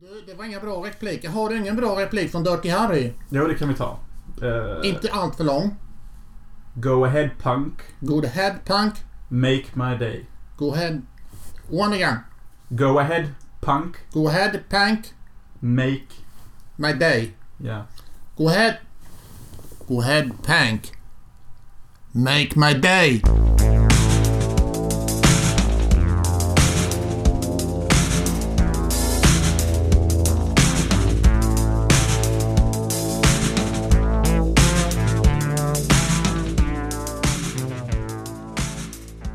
Du, det var inga bra repliker. Har du ingen bra replik från Dirty Harry? Jo, det kan vi ta. Eh, Inte allt för lång. Go ahead punk. Go ahead punk. Make my day. Go ahead. One again. Go ahead punk. Go ahead punk. Make... My day. Ja. Go ahead. Go ahead punk. Make my day.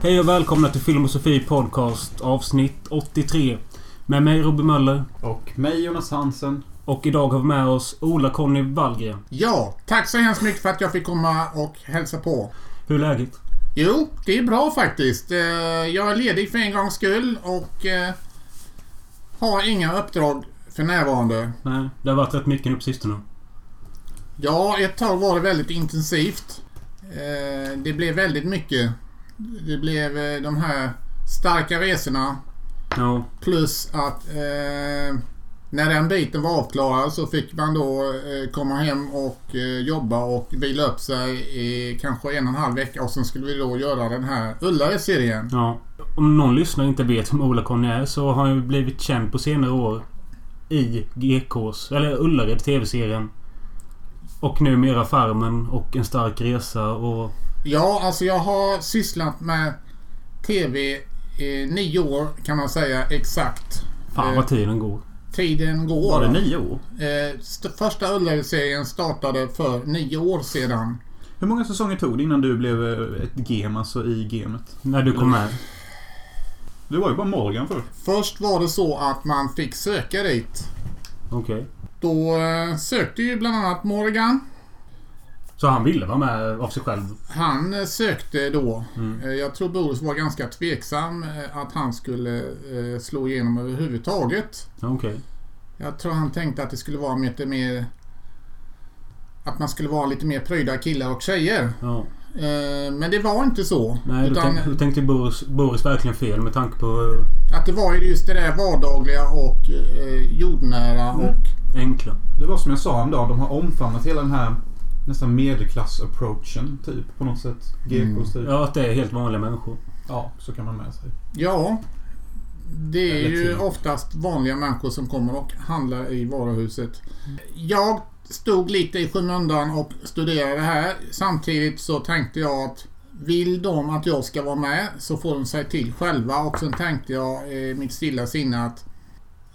Hej och välkomna till Film och Sofie Podcast avsnitt 83. Med mig Robin Möller. Och mig Jonas Hansen. Och idag har vi med oss Ola-Conny Wallgren. Ja, tack så hemskt mycket för att jag fick komma och hälsa på. Hur är läget? Jo, det är bra faktiskt. Eh, Jag är ledig för en gångs skull och eh, har inga uppdrag för närvarande. Nej, det har varit rätt mycket nu på sistone. Ja, ett tag var det väldigt intensivt. Eh, Det blev väldigt mycket. Det blev eh, de här starka resorna Ja, plus att eh, när den biten var avklarad så fick man då eh, komma hem och eh, jobba och vila upp sig i kanske en och en halv vecka och sen skulle vi då göra den här Ullared-serien. ja. Om någon lyssnare inte vet vem Ola-Conny är så har han ju blivit känd på senare år i GKs, eller Ullared TV-serien. Och numera Farmen och En stark resa och... Ja, alltså jag har sysslat med TV i nio år kan man säga exakt. Fan vad tiden går. Tiden går. Var det nio år? Eh, st- första Ullared-serien startade för nio år sedan. Hur många säsonger tog det innan du blev eh, ett gem, alltså i gamet? När du kom med. Du var ju bara Morgan först. Först var det så att man fick söka dit. Okej. Då eh, sökte ju bland annat Morgan. Så han ville vara med av sig själv? Han eh, sökte då. Mm. Eh, Jag tror Boris var ganska tveksam eh, att han skulle slå igenom överhuvudtaget. Okej. Jag tror han tänkte att det skulle vara lite mer... Att man skulle vara lite mer pröjda killar och tjejer. Ja. Men det var inte så. Nej, utan tänk, då tänkte Boris, Boris verkligen fel med tanke på att det var ju just det där vardagliga och eh, jordnära Mm. och... enkla. Det var som jag sa en dag, de har omfamnat hela den här nästan medelklass-approachen typ på något sätt. GKs typ. Ja, att det är helt vanliga människor. Ja, så kan man med sig. Ja. Det är Eller ju till. oftast vanliga människor som kommer och handlar i varuhuset. Jag stod lite i skymundan och studerade här. Samtidigt så tänkte jag att vill de att jag ska vara med så får de säga till själva. Och sen tänkte jag i mitt stilla sinne att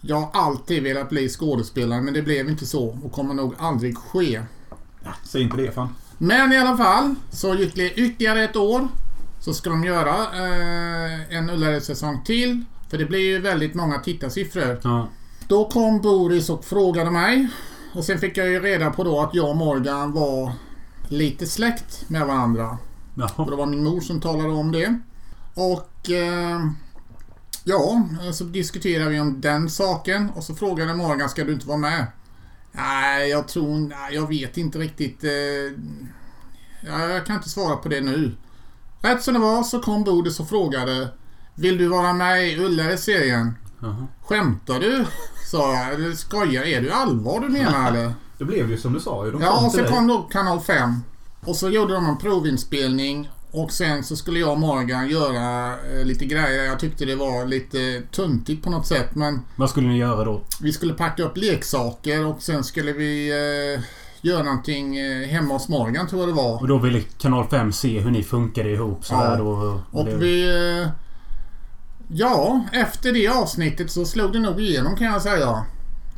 jag har alltid velat bli skådespelare men det blev inte så och kommer nog aldrig ske. Ja, säg inte det fan. Men i alla fall så gick det ytterligare ett år. Så ska de göra eh, en Ullared-säsong till. För det blir ju väldigt många tittarsiffror. Ja. Då kom Boris och frågade mig. Och sen fick jag ju reda på då att jag och Morgan var lite släkt med varandra. Och Jaha. det var min mor som talade om det. Och eh, ja, så diskuterade vi om den saken. Och så frågade Morgan, ska du inte vara med? Nej, jag tror... Nej, jag vet inte riktigt. Eh, ja, jag kan inte svara på det nu. Rätt som det var så kom Bodis och frågade Vill du vara med i Ullared-serien? Jaha. Skämtar du? Sa jag. Skojar? Är du allvar du menar eller? Det blev ju som du sa ju. Ja, och så kom då kanal 5. Och så gjorde de en provinspelning. Och sen så skulle jag och Morgan göra eh, lite grejer. Jag tyckte det var lite tuntigt på något sätt. Men Vad skulle ni göra då? vi skulle packa upp leksaker och sen skulle vi eh, göra någonting eh, hemma hos Morgan tror jag det var. Och då ville Kanal 5 se hur ni funkade ihop sådär Ja. då. Och det- vi... eh, Ja, efter det avsnittet så slog det nog igenom kan jag säga.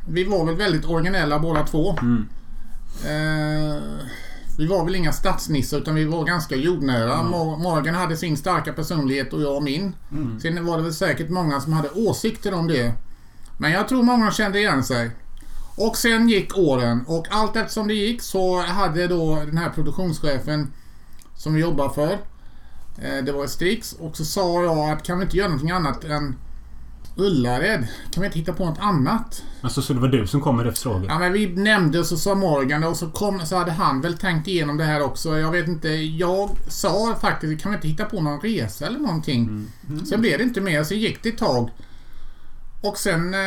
Vi var väl väldigt originella båda två. Mm. Vi var väl inga stadsnissar utan vi var ganska jordnära. Mor- Morgan hade sin starka personlighet och jag min. Mm. Sen var det väl säkert många som hade åsikter om det. Men jag tror många kände igen sig. Och sen gick åren och allt eftersom det gick så hade då den här produktionschefen som vi jobbar för. eh, Det var Strix och så sa jag att kan vi inte göra någonting annat än Ullared? Kan vi inte hitta på något annat? Alltså så det var du som kom med det förslaget? Ja men vi nämnde och så sa Morgan och så, kom, så hade han väl tänkt igenom det här också. Jag vet inte. Jag sa faktiskt kan vi inte hitta på någon resa eller någonting. Sen blev det inte mer. Så gick det ett tag. Och sen, eh,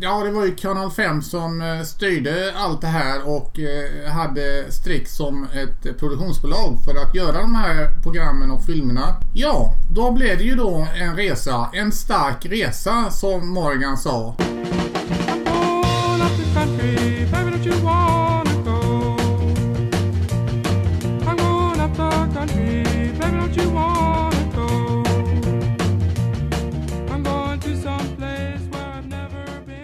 ja det var ju Kanal 5 som eh, styrde allt det här och eh, hade Strix som ett produktionsbolag för att göra de här programmen och filmerna. Ja, då blev det ju då en resa, en stark resa som Morgan sa.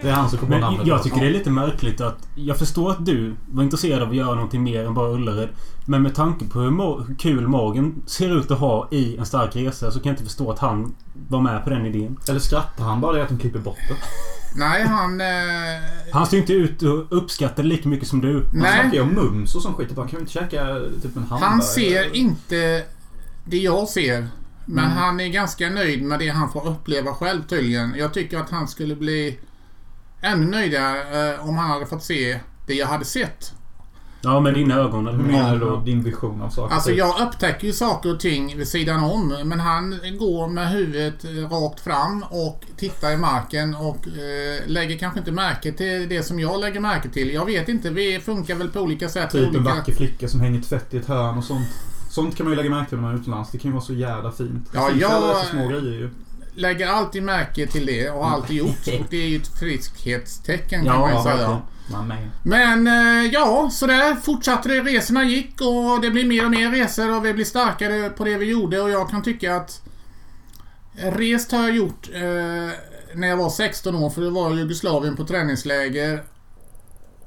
Det är han som kommer på Men namnet. jag tycker det är lite märkligt att... Jag förstår att du var intresserad av att göra någonting mer än bara Ullared. Men med tanke på hur, hur kul Morgan ser ut att ha i En stark resa så kan jag inte förstå att han var med på den idén. Eller skrattar han bara det att de klipper bort det? Nej, han... Eh, Han ser inte ut att uppskatta det lika mycket som du. Han Nej. snackar ju om mums och sån skit. Bara, kan vi inte käka typ en hamburgare? han ser inte det jag ser. Men Mm. han är ganska nöjd med det han får uppleva själv tydligen. Jag tycker att han skulle bli ännu nöjdare eh, om han hade fått se det jag hade sett. Ja, med dina ögon. eller? Hur menar du då? Din vision av saker? Alltså jag upptäcker ju saker och ting vid sidan om. Men han går med huvudet eh, rakt fram och tittar i marken och eh, lägger kanske inte märke till det som jag lägger märke till. Jag vet inte, vi funkar väl på olika sätt. Typ en olika... vacker flicka som hänger tvätt i ett hörn och sånt. Sånt kan man ju lägga märke till när man är utomlands. Det kan ju vara så jävla fint. Ja, jag- är så små grejer ju. Lägger alltid märke till det och har alltid gjort. Och det är ju ett friskhetstecken kan Ja, man ju säga. Men eh, ja, så där fortsatte det. Resorna gick och det blir mer och mer resor och vi blir starkare på det vi gjorde och jag kan tycka att Rest har jag gjort eh, när jag var 16 år för det var Jugoslavien på träningsläger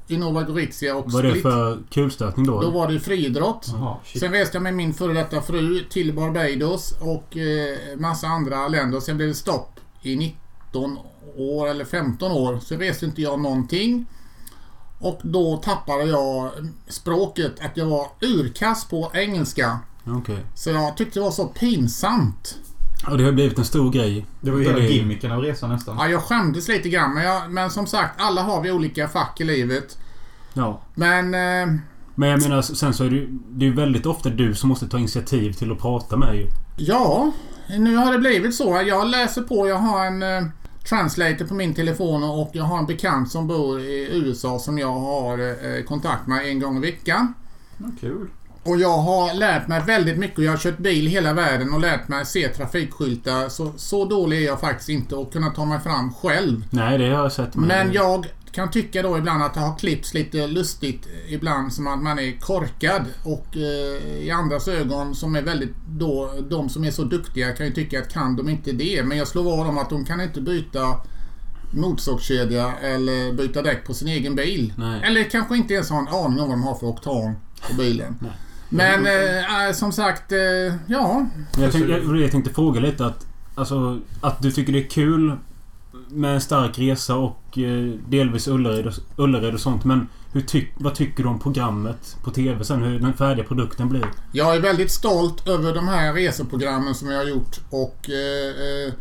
i Nova Gorizia och Vad är det Split. för kulstötning då? Då var det friidrott. Jaha, shit. Sen reste jag med min före detta fru till Barbados och eh, massa andra länder. Sen blev det stopp i 19 år eller 15 år. Så reste inte jag någonting. Och då tappade jag språket. Att jag var urkass på engelska. Okej. Så jag tyckte det var så pinsamt. Och det har blivit en stor grej. Det var ju hela Det- gimmicken av resan nästan. Ja, jag skämdes lite grann. Men, jag, men som sagt, alla har vi olika fack i livet. Ja. Men... Eh, Men jag menar, sen så är det ju det är ju väldigt ofta du som måste ta initiativ till att prata med ju. Ja, nu har det blivit så. Jag läser på. Jag har en eh, translator på min telefon och jag har en bekant som bor i USA som jag har eh, kontakt med en gång i veckan. Ja, kul. Och jag har lärt mig väldigt mycket. Jag har kört bil hela världen och lärt mig se trafikskyltar. Så, så dålig är jag faktiskt inte att kunna ta mig fram själv. Nej, det har jag sett. med- Men jag kan tycka då ibland att det har klippts lite lustigt ibland som att man är korkad och eh, i andras ögon som är väldigt då, de som är så duktiga kan ju tycka att kan de inte det men jag slår vad om att de kan inte byta motorsågskedja eller byta däck på sin egen bil. Nej. Eller kanske inte ens ha en aning om vad de har för oktan på bilen. Nej. Men eh, eh, som sagt, eh, ja. Jag, tänkte, jag, jag tänkte fråga lite att... Alltså, att du tycker det är kul med en stark resa och eh, delvis Ullared och, Ullared och sånt. Men hur tyck, vad tycker du om programmet på TV sen? Hur den färdiga produkten blir? Jag är väldigt stolt över de här reseprogrammen som jag har gjort och eh, eh,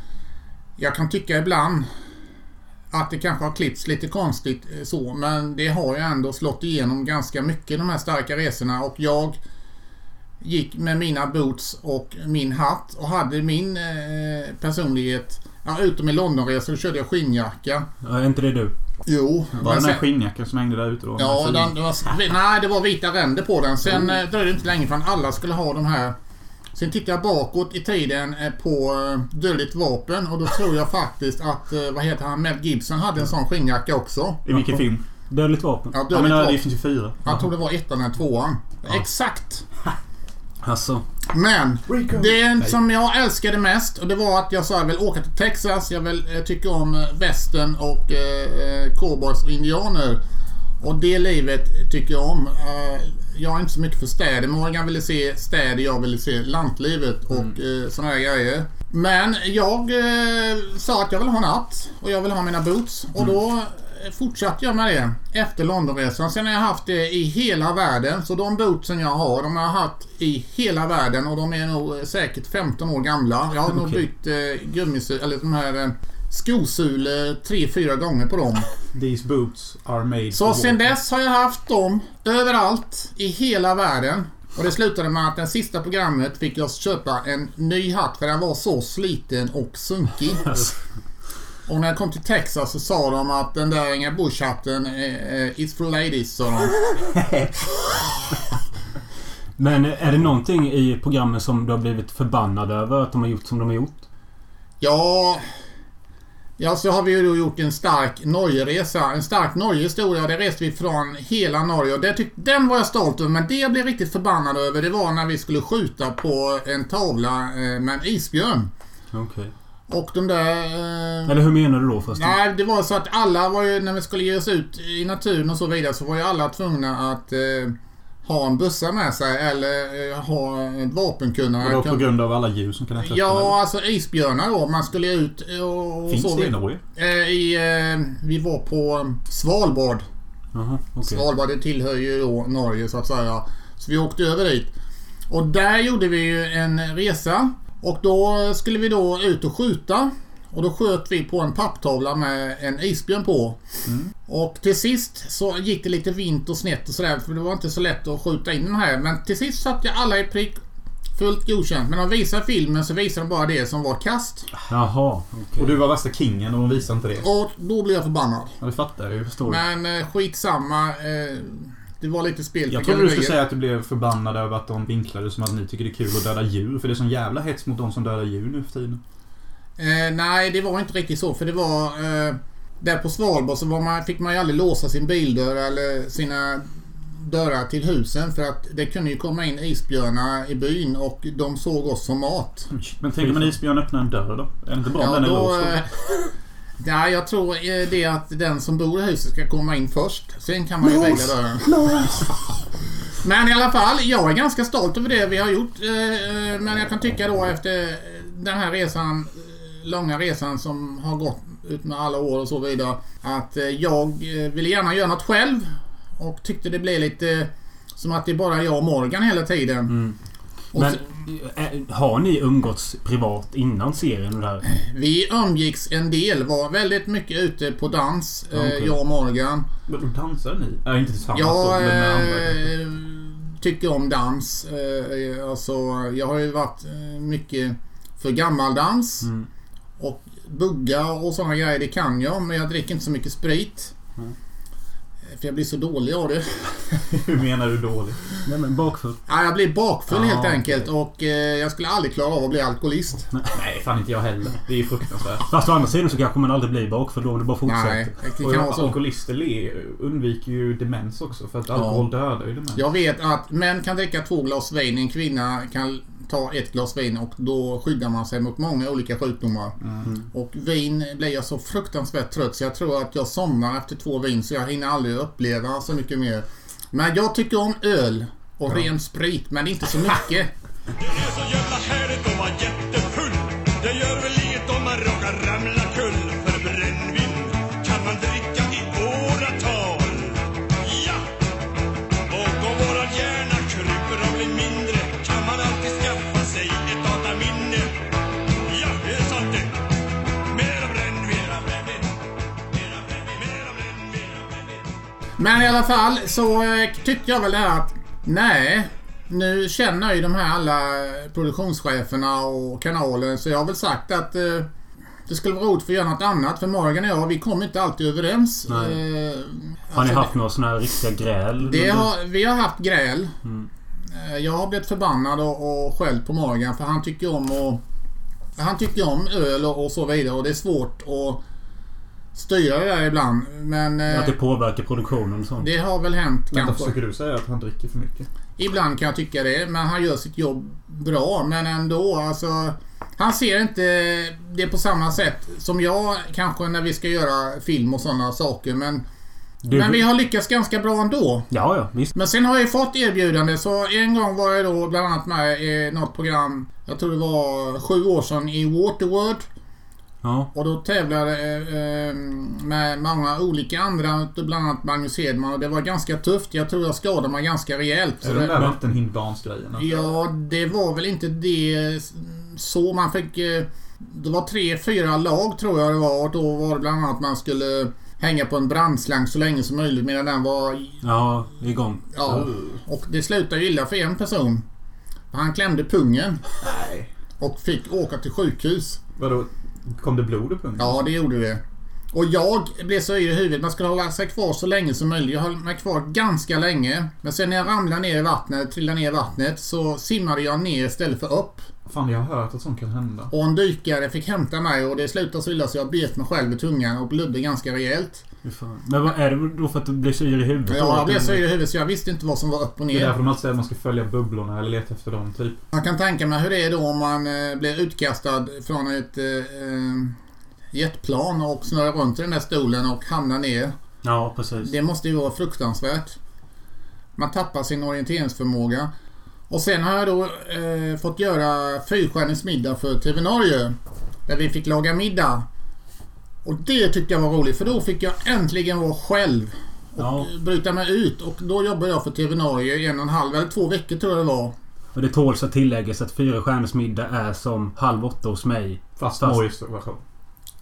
jag kan tycka ibland att det kanske har klippts lite konstigt eh, så men det har ju ändå slått igenom ganska mycket de här starka resorna och jag gick med mina boots och min hatt och hade min eh, personlighet Ja, utom i Londonresor körde jag skinnjacka. Ja, är inte det du? Jo. Var men det den här skinnjackan som hängde där ute då? Ja, Fin. den, det var, nej, det var vita ränder på den. Sen eh, dröjde det inte länge förrän alla skulle ha de här. Sen tittade jag bakåt i tiden eh, på eh, Dödligt vapen och då tror jag faktiskt att, vad heter han, Mel Gibson hade en sån skinnjacka också. I vilken film? Dödligt vapen? Ja, Ja, Dödligt men det vapen. finns ju fyra. Jag tror det var ettan eller tvåan. Exakt! Alltså. Men det som jag älskade mest och det var att jag sa jag vill åka till Texas. Jag vill, jag tycker om eh, västern och eh, eh, cowboys och indianer. Och det livet tycker jag om. Eh, jag är inte så mycket för städer. Morgan ville se städer, jag ville se lantlivet och mm. eh, sådana här grejer. Men jag eh, sa att jag vill ha en hatt och jag vill ha mina boots. Och då eh, fortsatte jag med det efter Londonresan. Sen har jag haft det i hela världen. Så de bootsen jag har, de har jag haft i hela världen och de är nog eh, säkert 15 år gamla. Jag har nog Okej. bytt eh, gummisulor, eller de här eh, skosulor tre, fyra gånger på dem. These boots are made Så sen dess har jag haft dem överallt i hela världen. Och det slutade med att det sista programmet fick jag köpa en ny hatt för den var så sliten och sunkig. Och när jag kom till Texas så sa de att den där inga bushhatten eh, is for ladies, sa de. Men är det någonting i programmet som du har blivit förbannad över att de har gjort som de har gjort? Ja... Ja, så har vi ju då gjort en stark Norgeresa. En stark Norgehistoria. Där reste vi från hela Norge och det tyck, den var jag stolt över. Men det jag blev riktigt förbannad över det var när vi skulle skjuta på en tavla eh, med en isbjörn. Okej. Och de där... Eh, Eller hur menar du då förresten? Nej, det var så att alla var ju, när vi skulle ge oss ut i naturen och så vidare, så var ju alla tvungna att eh, ha en bössa med sig eller eh, ha ett vapenkunnande. Och då på grund av alla djur som kan äta upp den, Ja, alltså isbjörnar då. Man skulle ut och eller? Finns så. det i Norge? Eh, i, eh, vi var på eh, Svalbard. Jaha, okej. Svalbard tillhör ju då Norge så att säga. Så vi åkte över dit. Och där gjorde vi ju en resa. Och då skulle vi då ut och skjuta. Och då sköt vi på en papptavla med en isbjörn på. Och till sist så gick det lite vint och snett och sådär för det var inte så lätt att skjuta in den här. Men till sist satte jag alla i prick. Fullt godkänt. Men de visar filmen så visar de bara det som var kast. Jaha, okej. Och du var värsta kingen och hon visade inte det. Och då blev jag förbannad. Ja, det fattar jag ju. Förstår? Men eh, skitsamma. Eh, det var lite spel för Jag trodde du skulle säga att du blev förbannad över att de vinklade som att ni tycker det är kul att döda djur. För det är sån jävla hets mot de som dödar djur nu för tiden. Eh, nej, det var inte riktigt så. För det var... Eh, där på Svalbard så var man, fick man ju aldrig låsa sin bildörr eller sina dörrar till husen. För att det kunde ju komma in isbjörnar i byn och de såg oss som mat. Men tänk om en isbjörn öppnar en dörr då? Är det inte bra om Ja, den är då... låst? Nej, jag tror eh, det att den som bor i huset ska komma in först. Sen kan man ju välja dörren. Men i alla fall, jag är ganska stolt över det vi har gjort. eh, eh, Men jag kan tycka då efter den här resan, långa resan som har gått ut med alla år och så vidare. Att jag ville gärna göra något själv. Och tyckte det blev lite som att det är bara jag och Morgan hela tiden. Mm. Men så- eh, har ni umgåtts privat innan serien här? vi umgicks en del, var väldigt mycket ute på dans, eh, Okej. jag och Morgan. Men då dansar ni? Nej, inte tillsammans då, Jag men med andra. eh, tycker om dans. Eh, alltså, jag har ju varit eh, mycket för gammaldans. Mm. Och bugga och sådana grejer, det kan jag. Men jag dricker inte så mycket sprit. Mm. För jag blir så dålig av det. Hur menar du dåligt? Nej men bakfull. Ja, jag blir bakfull Ah, helt enkelt. Och eh, jag skulle aldrig klara av att bli alkoholist. Nej, fan inte jag heller. Det är ju fruktansvärt. Fast å andra sidan så kanske man aldrig blir bakfull då om det bara fortsätter. Nej, det kan vara så. alkoholister le- undviker ju demens också för att alkohol dödar ju demens. Jag vet att män kan dricka två glas vin, en kvinna kan ta ett glas vin och då skyddar man sig mot många olika sjukdomar. Mm. Och vin blir jag så fruktansvärt trött så jag tror att jag somnar efter två vin så jag hinner aldrig uppleva så mycket mer. Men jag tycker om öl och ren sprit men inte så mycket. Det är så jävla härligt att vara jättefull Det gör väl Men i alla fall så eh, tyckte jag väl det här att nej, nu känner ju de här alla produktionscheferna och kanalen så jag har väl sagt att eh, det skulle vara roligt för att göra något annat för Morgan och jag, vi kommer inte alltid överens. Eh, Har ni alltså, haft några sådana här riktiga gräl? Har, vi har haft gräl. Mm. Eh, Jag har blivit förbannad och, och skällt på Morgan för han tycker om att Han tycker om öl och, och så vidare och det är svårt att styra det där ibland. Men eh, Att det påverkar produktionen och sånt? det har väl hänt Vänta, kanske. försöker du säga att han dricker för mycket? Ibland kan jag tycka det, men han gör sitt jobb bra. Men ändå, alltså. Han ser inte det på samma sätt som jag kanske när vi ska göra film och sådana saker. Men, Du- men vi har lyckats ganska bra ändå. Ja, ja. Visst. Men sen har jag ju fått erbjudande så en gång var jag då bland annat med i något program. Jag tror det var sju år sedan i Waterworld. Ja. Och då tävlade eh, eh, med många olika andra, bland annat Magnus Hedman. Och det var ganska tufft. Jag tror jag skadade mig ganska rejält. Är det de det- där vattenhindbarnsgrejerna? Ja, det var väl inte det så. Man fick... eh, Det var tre, fyra lag tror jag det var. Och då var det bland annat att man skulle hänga på en brandslang så länge som möjligt medan den var... Ja, igång. Ja, och det slutade ju illa för en person. Han klämde pungen Nej. och fick åka till sjukhus. Vadå? Kom det blod upp? Ja, det gjorde det. Och jag blev så yr i huvudet. Man skulle hålla sig kvar så länge som möjligt. Jag höll mig kvar ganska länge. Men sen när jag ramlade ner i vattnet, trillade ner i vattnet, så simmade jag ner istället för upp. Fan, jag har hört att sånt kan hända. Och en dykare fick hämta mig och det slutade så illa så jag bet mig själv i tungan och blödde ganska rejält. Men vad är det då för att du blir så yr i huvudet? Ja, jag blev yr i huvudet så jag visste inte vad som var upp och Det är därför ner. de alltid säger att man ska följa bubblorna eller leta efter dem, typ. Man kan tänka mig hur det är då om man eh, blir utkastad från ett eh, eh, jetplan och snurrar runt i den där stolen och hamnar ner. Ja, precis. Det måste ju vara fruktansvärt. Man tappar sin orienteringsförmåga. Och sen har jag då eh, fått göra fyrstjärnings middag för TV Norge. Där vi fick laga middag. Och det tyckte jag var roligt för då fick jag äntligen vara själv. Och Ja. bryta mig ut. Och då jobbade jag för TV Norge i en och en halv eller två veckor tror jag det var. Och det tåls att tilläggas att fyra stjärnors middag är som halv åtta hos mig. Fast, Fast- Norges version.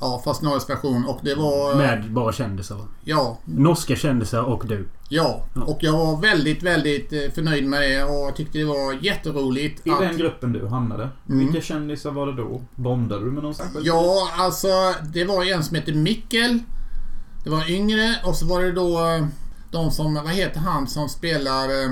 Ja, fast Norges version. Och det var... Med bara kändisar. Ja, Norska kändisar och du. ja. Ja. Och jag var väldigt, väldigt eh, förnöjd med det och tyckte det var jätteroligt. I att- den gruppen du hamnade, Mm. vilka kändisar var det då? Bondade du med någon särskild? Ja, alltså det var en som hette Mikkel. Det var yngre och så var det då eh, de som, vad heter han som spelar eh,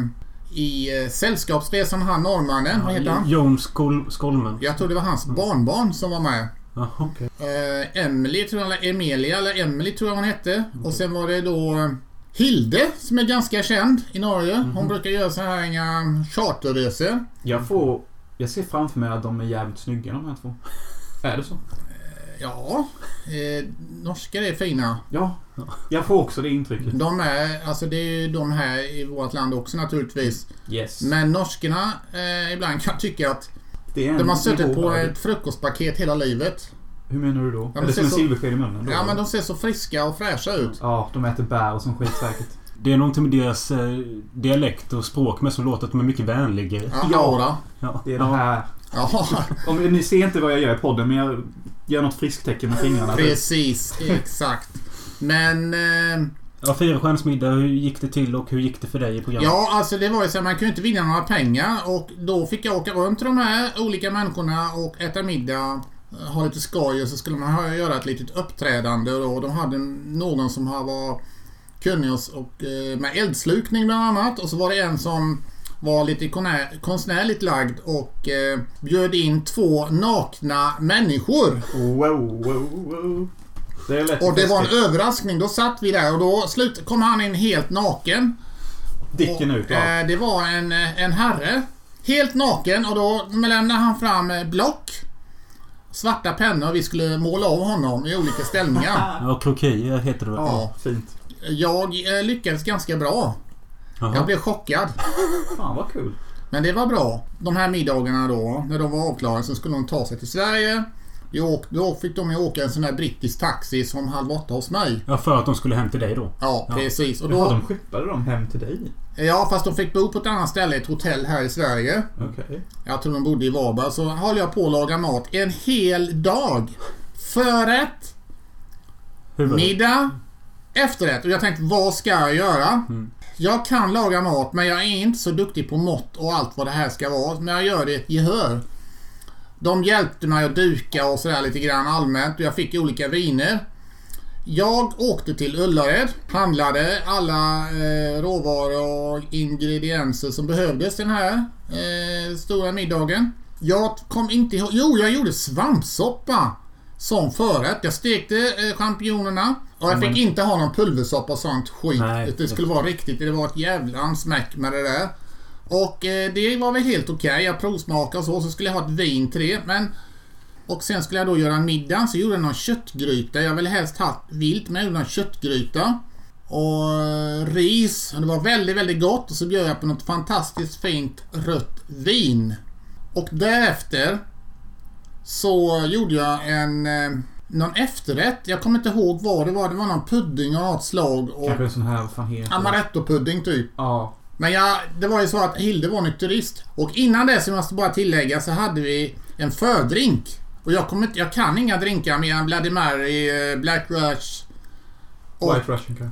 i eh, Sällskapsresan, han norrmannen. Vad heter han? Jon Skol Skolmen. Jag tror det var hans barnbarn som var med. Jaha. Okej. Eh, Emily tror jag, eller Emilia eller Emily tror jag hon hette. Och sen var det då eh, Hilde som är ganska känd i Norge. Hon brukar göra så här inga charterresor. Jag får... Jag ser framför mig att de är jävligt snygga de här två. Är det så? Ja, eh, norskar är fina. Ja. Jag får också det intrycket. De är, alltså det är ju de här i vårt land också naturligtvis. Yes. Men norskarna eh, ibland kan tycka att det är en de har suttit på ett frukostpaket hela livet. Hur menar du då? Ja, är det men som en så- silversked i munnen då? Ja men de ser så friska och fräscha ut. Ja, de äter bär och som skit säkert. Det är någonting med deras eh, dialekt och språk med som låter att de är mycket vänligare. Ja, Ja. Ja. Det är det här... Ja, Om, ni ser inte vad jag gör i podden, men jag gör något frisktecken med fingrarna. precis. Exakt. Men... Eh, Ja, fyra stjärnors middag. Hur gick det till och hur gick det för dig i programmet? ja, alltså det var ju så att man kunde inte vinna några pengar och då fick jag åka runt till de här olika människorna och äta middag. eh, Ha lite skoj och så skulle man ha- göra ett litet uppträdande och de hade någon som var kunnig och, och, eh, med eldslukning bland annat och så var det en som var lite konstnärligt lagd och eh, bjöd in två nakna människor. Wow, wow, wow. Det Och det var en överraskning. Då satt vi där och då slut kom han in helt naken. Dicken ut, ja. Eh, det var en, eh, en herre. Helt naken och då lämnade han fram eh, block. Svarta pennor och vi skulle måla av honom i olika ställningar. Ja, krokier heter det väl? Ja, fint. Jag eh, lyckades ganska bra. Jag Jaha. blev chockad. Fan vad kul. Men det var bra. De här middagarna då, när de var avklarade så skulle de ta sig till Sverige. Åk, då fick de ju åka en sån här brittisk taxi som halv åtta hos mig. Ja, för att de skulle hem till dig då. Ja, Ja. precis. Och då, de skeppade dem hem till dig? ja, fast de fick bo på ett annat ställe, ett hotell här i Sverige. Okej. Jag tror de bodde i Varberg. Så håller jag på att laga mat en hel dag. Förrätt, middag, efterrätt. Och jag tänkte, vad ska jag göra? Jag kan laga mat, men jag är inte så duktig på mått och allt vad det här ska vara. Men jag gör det ett gehör. De hjälpte mig att duka och sådär lite grann allmänt och jag fick olika viner. Jag åkte till Ullared, handlade alla eh, råvaror och ingredienser som behövdes den här eh, stora middagen. Jag kom inte ihåg... Jo, jag gjorde svampsoppa som förrätt. Jag stekte eh, champinjonerna och jag fick inte ha någon pulversoppa och sånt skit. Nej. det skulle vara riktigt. Det var ett jävla smäck med det där. Och eh, det var väl helt okej. Jag provsmakade och så. Så skulle jag ha ett vin till det. Men... Och sen skulle jag då göra en middag. Så gjorde jag någon köttgryta. Jag ville helst ha vilt, men jag gjorde någon köttgryta. Och eh, ris. Och det var väldigt, väldigt gott. Och så bjöd jag på något fantastiskt fint rött vin. Och därefter så gjorde jag en... Eh, någon efterrätt. Jag kommer inte ihåg vad det var. Det var någon pudding av något slag. Och Kanske en sån här, vad fan heter amaretto-pudding typ. Ja. Men jag, det var ju så att Hilde var nykterist. Och innan det, så måste jag bara tillägga, så hade vi en fördrink. Och jag, kommer inte, jag kan inga drinkar mer än Bloody Mary, eh, Black Rush och.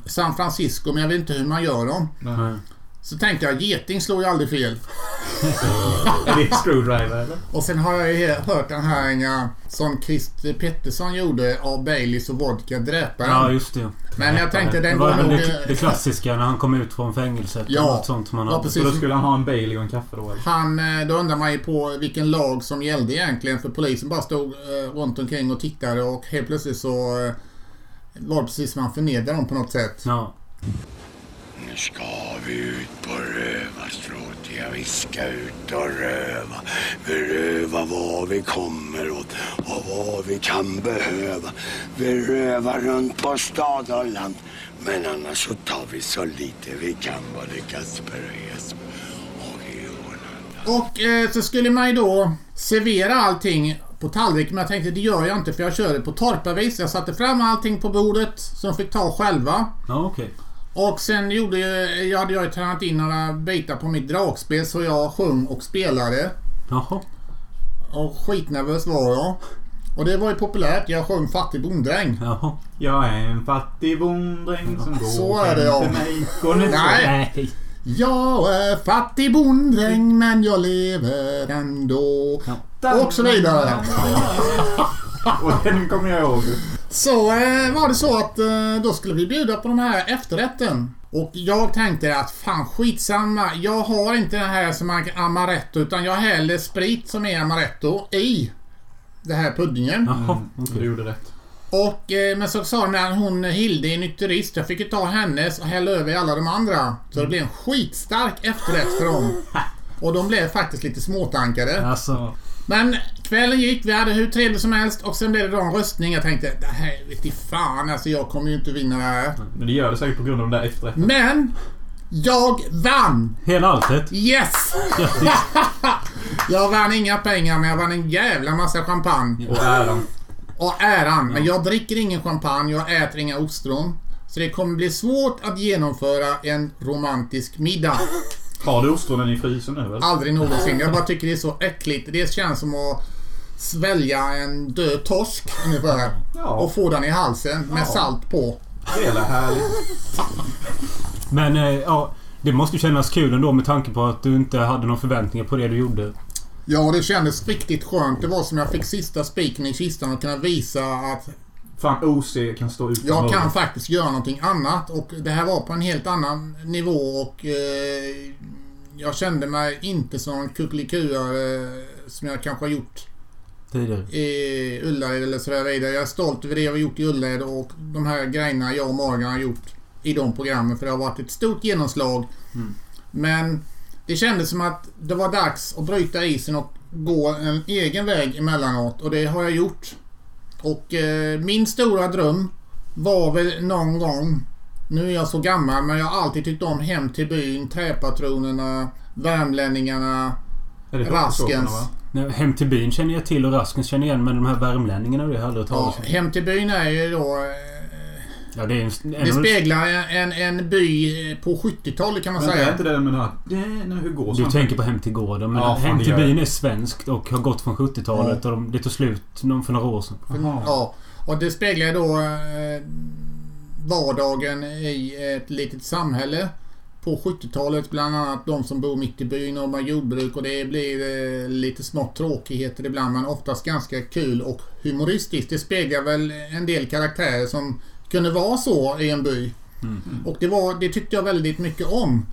San Francisco, men jag vet inte hur man gör dem. Nej. Så tänkte jag, geting slår ju aldrig fel. Är det en screwdriver eller? Och sen har jag ju hört den här som Christer Pettersson gjorde av Baileys och vodka, Dräparen. Ja, just det. Men jag tänkte den det var nog... det, det klassiska när han kom ut från fängelset. Ja. Något sånt som han Ja, precis. Så då skulle han ha en Bailey och en kaffe då eller? Han, eh, då undrar man ju på vilken lag som gällde egentligen för polisen bara stod eh, runt omkring och tittade och helt plötsligt så eh, var det precis som han förnedrade dem på något sätt. Ja. Nu ska vi ut på rövarstråt, ja vi ska ut och röva. Vi rövar vad vi kommer åt och vad vi kan behöva. Vi rövar runt på stad och land. Men annars så tar vi så lite vi kan både Kasper och Jesper och Jonas. Och eh, så skulle man ju då servera allting på tallrik men jag tänkte det gör jag inte för jag kör det på torparvis. Jag satte fram allting på bordet som de fick ta själva. Ja, okej. Och sen gjorde jag, jag hade jag tränat in några bitar på mitt dragspel så jag sjöng och spelade. Jaha. Och skitnervös var jag. Och det var ju populärt. Jag sjöng Fattig bonddräng. Jaha. Jag är en fattig bonddräng som går Så är det, ja. hem till mig. Går så? Nej. Jag är fattig bonddräng men jag lever ändå. Och så vidare. Och den kommer jag ihåg. Så eh, var det så att eh, då skulle vi bjuda på den här efterrätten. Och jag tänkte att fan skitsamma. Jag har inte den här som amaretto utan jag häller sprit som är amaretto i den här puddingen. Jaha. Mm, du gjorde rätt. Och, eh, men så sa de att hon Hilde är nykterist. Jag fick ju ta hennes och hälla över i alla de andra. Så det blev en skitstark efterrätt för dem. Och de blev faktiskt lite småtankade. Alltså. Men kvällen gick, vi hade hur trevligt som helst och sen blev det då en röstning. Jag tänkte, det här vet i fan alltså jag kommer ju inte vinna det här. Men det gör det säkert på grund av den där efterrätten. Men! Jag vann! Hela alltet. Yes! Jag vann inga pengar men jag vann en jävla massa champagne. Och äran. Och äran. Men jag dricker ingen champagne, jag äter inga ostron. Så det kommer bli svårt att genomföra en romantisk middag. Har du ostronen i frysen nu eller? Aldrig någonsin. Jag bara tycker det är så äckligt. Det känns som att svälja en död torsk ungefär. Ja. Och få den i halsen med Ja. salt på. Det är härligt. Men eh, ja. Det måste ju kännas kul ändå med tanke på att du inte hade några förväntningar på det du gjorde. Ja, det kändes riktigt skönt. Det var som jag fick sista spiken i kistan och kunna visa att Fan OC kan stå utan jag kan faktiskt göra någonting annat. Och det här var på en helt annan nivå och eh, jag kände mig inte som en kuckelikuare som jag kanske har gjort Tidigare. i Ullared eller sådär vidare. Jag är stolt över det jag har gjort i Ullared och de här grejerna jag och Morgan har gjort i de programmen. För det har varit ett stort genomslag. Men det kändes som att det var dags att bryta isen och gå en egen väg emellanåt. Och det har jag gjort. Och eh, min stora dröm var väl någon gång nu är jag så gammal men jag har alltid tyckt om Hem till byn, Träpatronerna, Värmlänningarna, Raskens. Hem till byn känner jag till och Raskens känner jag igen men de här värmlänningarna har jag aldrig hört Ja, talas om. Hem till byn är ju då... eh, Ja, det är en, en, Det speglar en, en by på 70-talet kan man Men är säga. inte det den här... Hur går Du tänker på Hem till gården men Ja, Hem till byn är svenskt och har gått från 70-talet och de, det tog slut för några år sedan. Ja, och det speglar då eh, vardagen i ett litet samhälle. På 70-talet bland annat de som bor mitt i byn och har jordbruk och det blir eh, lite smått tråkigheter ibland men oftast ganska kul och humoristiskt. Det speglar väl en del karaktärer som kunde vara så i en by. Och det, var, det tyckte jag väldigt mycket om.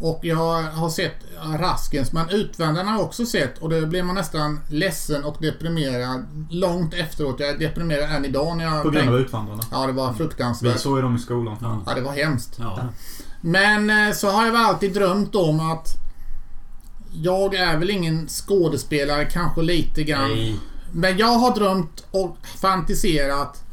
Och jag har sett Raskens, men Utvändarna har också sett och då blev man nästan ledsen och deprimerad långt efteråt. Jag är deprimerad än idag när jag På grund av Utvandrarna. Ja, det var Vi fruktansvärt. såg ju dem i skolan. Ja. Ja, det var hemskt. Ja. Men eh, så har jag väl alltid drömt om att jag är väl ingen skådespelare, kanske lite grann. Nej. Men jag har drömt och fantiserat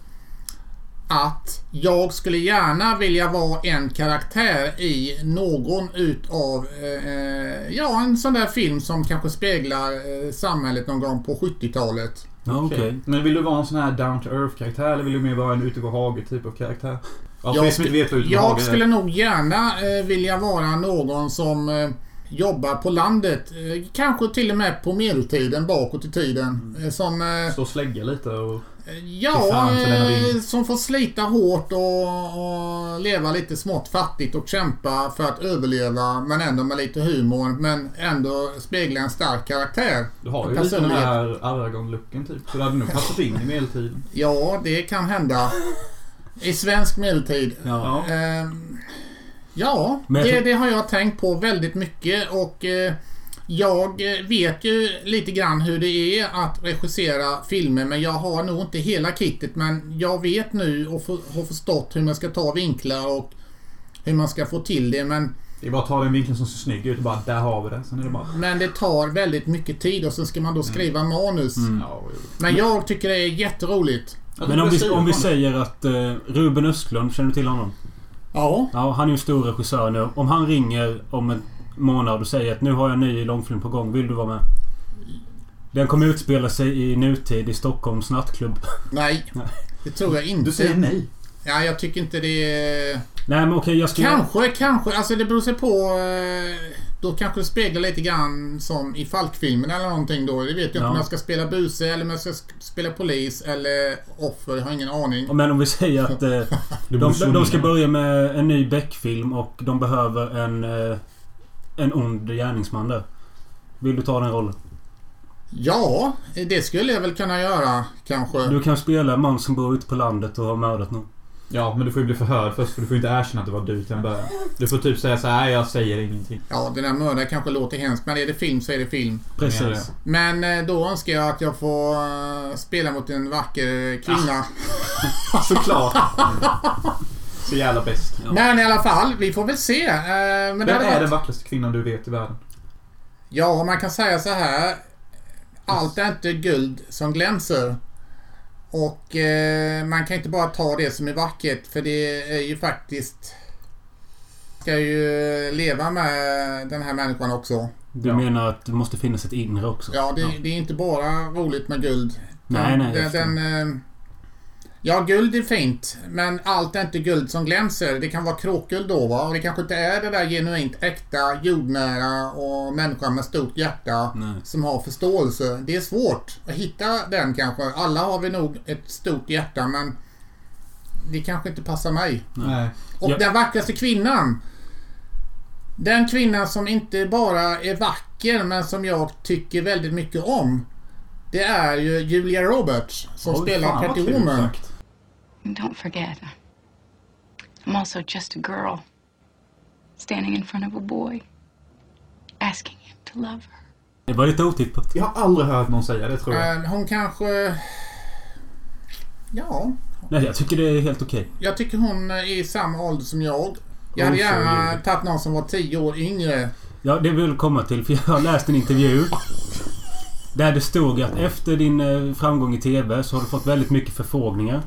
att jag skulle gärna vilja vara en karaktär i någon utav, eh, ja en sån där film som kanske speglar eh, samhället någon gång på 70-talet. Ja, okej. Okej. Men vill du vara en sån här down to earth karaktär eller vill du mer vara en ute på hage typ av karaktär? Ja, ute på jag skulle nog gärna eh, vilja vara någon som eh, jobbar på landet. Eh, kanske till och med på medeltiden, bakåt i tiden. Eh, som eh, Stå och slägga lite och... Ja, för denna eh, som får slita hårt och, och leva lite smått fattigt och kämpa för att överleva men ändå med lite humor men ändå spegla en stark karaktär. Du har ju lite den här Aragorn-looken typ. Så det hade nog passat in i medeltiden. Ja, det kan hända. I svensk medeltid. Ja. Ehm, ja, det, det har jag tänkt på väldigt mycket och eh, jag vet ju lite grann hur det är att regissera filmer men jag har nog inte hela kittet men jag vet nu och för, har förstått hur man ska ta vinklar och hur man ska få till det men, Det är bara att ta den vinkeln som ser snygg ut och bara där har vi det. Sen är det bara... men det tar väldigt mycket tid och sen ska man då skriva manus. Mm. Ja, jo. Men jag tycker det är jätteroligt. Men om vi, om vi säger att eh, Ruben Östlund, känner du till honom? Ja, Ja, han är ju en stor regissör nu. Om han ringer om en månad och säger att nu har jag en ny långfilm på gång. Vill du vara med? Den kommer utspela sig i nutid i Stockholms nattklubb. nej. Nej. Det tror jag inte. Du säger nej. Ja, jag tycker inte det är... Nej men okej, jag ska... Kanske, kanske. Alltså det beror sig på. eh, Då kanske det speglar lite grann som i Falkfilmen eller någonting då. Det vet jag inte Ja. om jag ska spela buse eller om jag ska sk- spela polis eller offer. Jag har ingen aning. Men om vi säger att eh, de, de, de ska börja med en ny Beck-film och de behöver en... Eh, en ond gärningsman där. Vill du ta den rollen? Ja, det skulle jag väl kunna göra kanske. Du kan spela en man som bor ute på landet och har mördat någon. Ja, men du får ju bli förhörd först för du får ju inte erkänna att det var du till en början. Du får typ säga så här, "Nej, jag säger ingenting. Ja, den där mördaren kanske låter hemskt men är det film så är det film. Precis. Men eh, då önskar jag att jag får eh, spela mot en vacker kvinna. Såklart. Så jävla bäst. Ja. Men i alla fall, vi får väl se. Eh, Men det Vem är varit- den vackraste kvinnan du vet i världen? Ja, man kan säga så här. Allt är inte guld som glänser. Och eh, man kan inte bara ta det som är vackert för det är ju faktiskt... Ska ju leva med den här människan också. Du Ja. menar att det måste finnas ett inre också? Ja, det, det är inte bara roligt med guld. Nej, nej, Den, den, eh, ja, guld är fint. Men allt är inte guld som glänser. Det kan vara kråkguld då va. Och det kanske inte är det där genuint äkta, jordnära och människan med stort hjärta Nej. som har förståelse. Det är svårt att hitta den kanske. Alla har vi nog ett stort hjärta men det kanske inte passar mig. Nej. Och den vackraste kvinnan. Den kvinnan som inte bara är vacker men som jag tycker väldigt mycket om. Det är ju Julia Roberts som Oj, spelar Pretty Woman. Sagt. Don't forget, I'm also just a girl standing in front of a boy, asking him to love her. Det var lite otippat. Jag har aldrig hört någon säga det tror jag. Eh, Hon kanske... Ja, Nej, jag tycker det är helt okej. jag tycker hon är i samma ålder som jag. Jag hade Oh, gärna tagit någon som var tio år yngre. Ja, det vill jag komma till. För jag har läst en intervju. Där det stod att efter din eh, framgång i TV så har du fått väldigt mycket förfrågningar.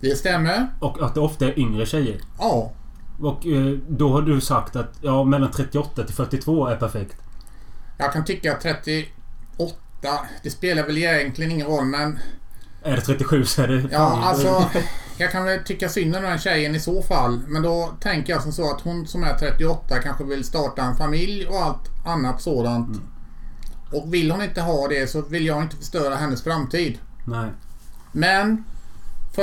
Det stämmer. Och att det ofta är yngre tjejer. Ja, Och eh, då har du sagt att ja, mellan 38 till 42 är perfekt. jag kan tycka att 38, det spelar väl egentligen ingen roll men Är det 37 så är det... Ja, fan- alltså. Jag kan väl tycka synd om den tjejen i så fall. Men då tänker jag som så att hon som är 38 kanske vill starta en familj och allt annat sådant. Och vill hon inte ha det så vill jag inte förstöra hennes framtid. Nej. Men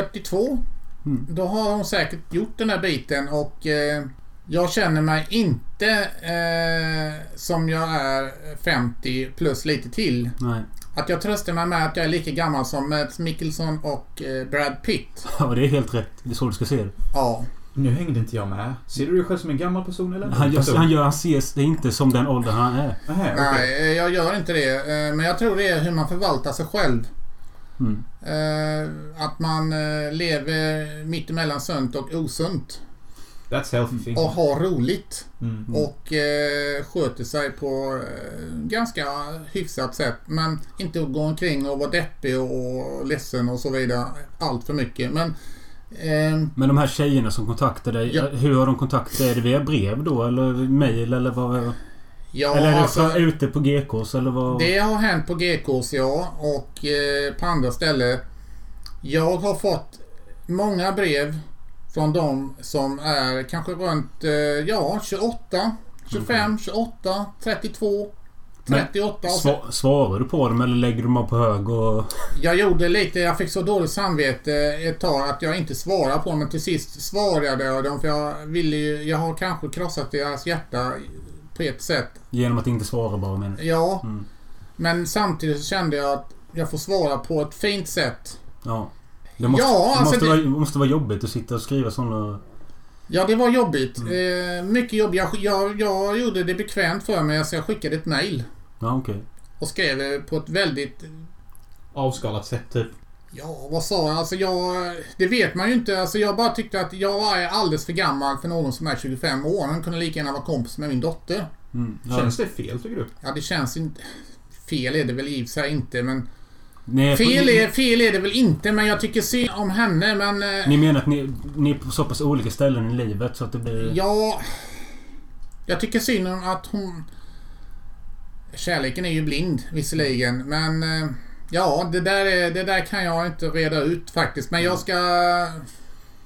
42, Mm. då har hon säkert gjort den här biten och eh, jag känner mig inte eh, som jag är 50 plus lite till. Nej. Att jag tröstar mig med att jag är lika gammal som Mads Mikkelsen och eh, Brad Pitt. Ja, det är helt rätt. Det är så du ska se det. Ja. Nu hängde inte jag med. Ser du dig själv som en gammal person eller? Han, gör, han, gör, han ses det inte som den åldern han är. Nähä, okej. Nej, jag gör inte det. Eh, Men jag tror det är hur man förvaltar sig själv. Mm. Eh, Att man eh, lever mittemellan sunt och osunt. That's healthy thing. Och har roligt. Mm. Och eh, sköter sig på ganska hyfsat sätt. Men inte gå omkring och vara deppig och ledsen och så vidare. Allt för mycket. Men eh, Men de här tjejerna som kontaktar dig. Ja. Hur har de kontaktat dig? Är det via brev då? Eller mail? Eller vad? Ja, eller är det alltså, ute på GKs? Eller vad? Det har hänt på GKs ja och eh, på andra ställen. Jag har fått många brev från de som är kanske runt eh, ja 28, 25, 28, 32. Men 38 och sen, Sva, svarar du på dem eller lägger du dem på hög och... Jag gjorde lite, jag fick så dåligt samvete ett tag att jag inte svarade på dem. Men till sist svarade jag dem för jag ville ju, jag har kanske krossat deras hjärta på ett sätt. Genom att inte svara bara jag. Ja. Mm. Men samtidigt så kände jag att jag får svara på ett fint sätt. Ja. Det måste, Ja, det alltså måste, det- vara, måste vara jobbigt att sitta och skriva sådana... Ja, det var jobbigt. Mm. Eh, mycket jobb. Jag, jag, jag gjorde det bekvämt för mig så jag skickade ett mail. Ja, okej. Och skrev det på ett väldigt... Avskalat sätt typ. Ja, vad sa jag? Alltså jag... Det vet man ju inte. Alltså jag bara tyckte att jag är alldeles för gammal för någon som är 25 år. Han kunde lika gärna vara kompis med min dotter. Mm. Ja. Känns det fel tycker du? Ja, det känns inte... Fel är det väl i sig inte, men... Ni, Fel är, fel är det väl inte, men jag tycker synd om henne, men... eh, ni menar att ni, ni är på så pass olika ställen i livet så att det blir... Ja... Jag tycker synd om att hon... Kärleken är ju blind visserligen, men... Ja, det där, är, det där kan jag inte reda ut faktiskt. Men jag ska...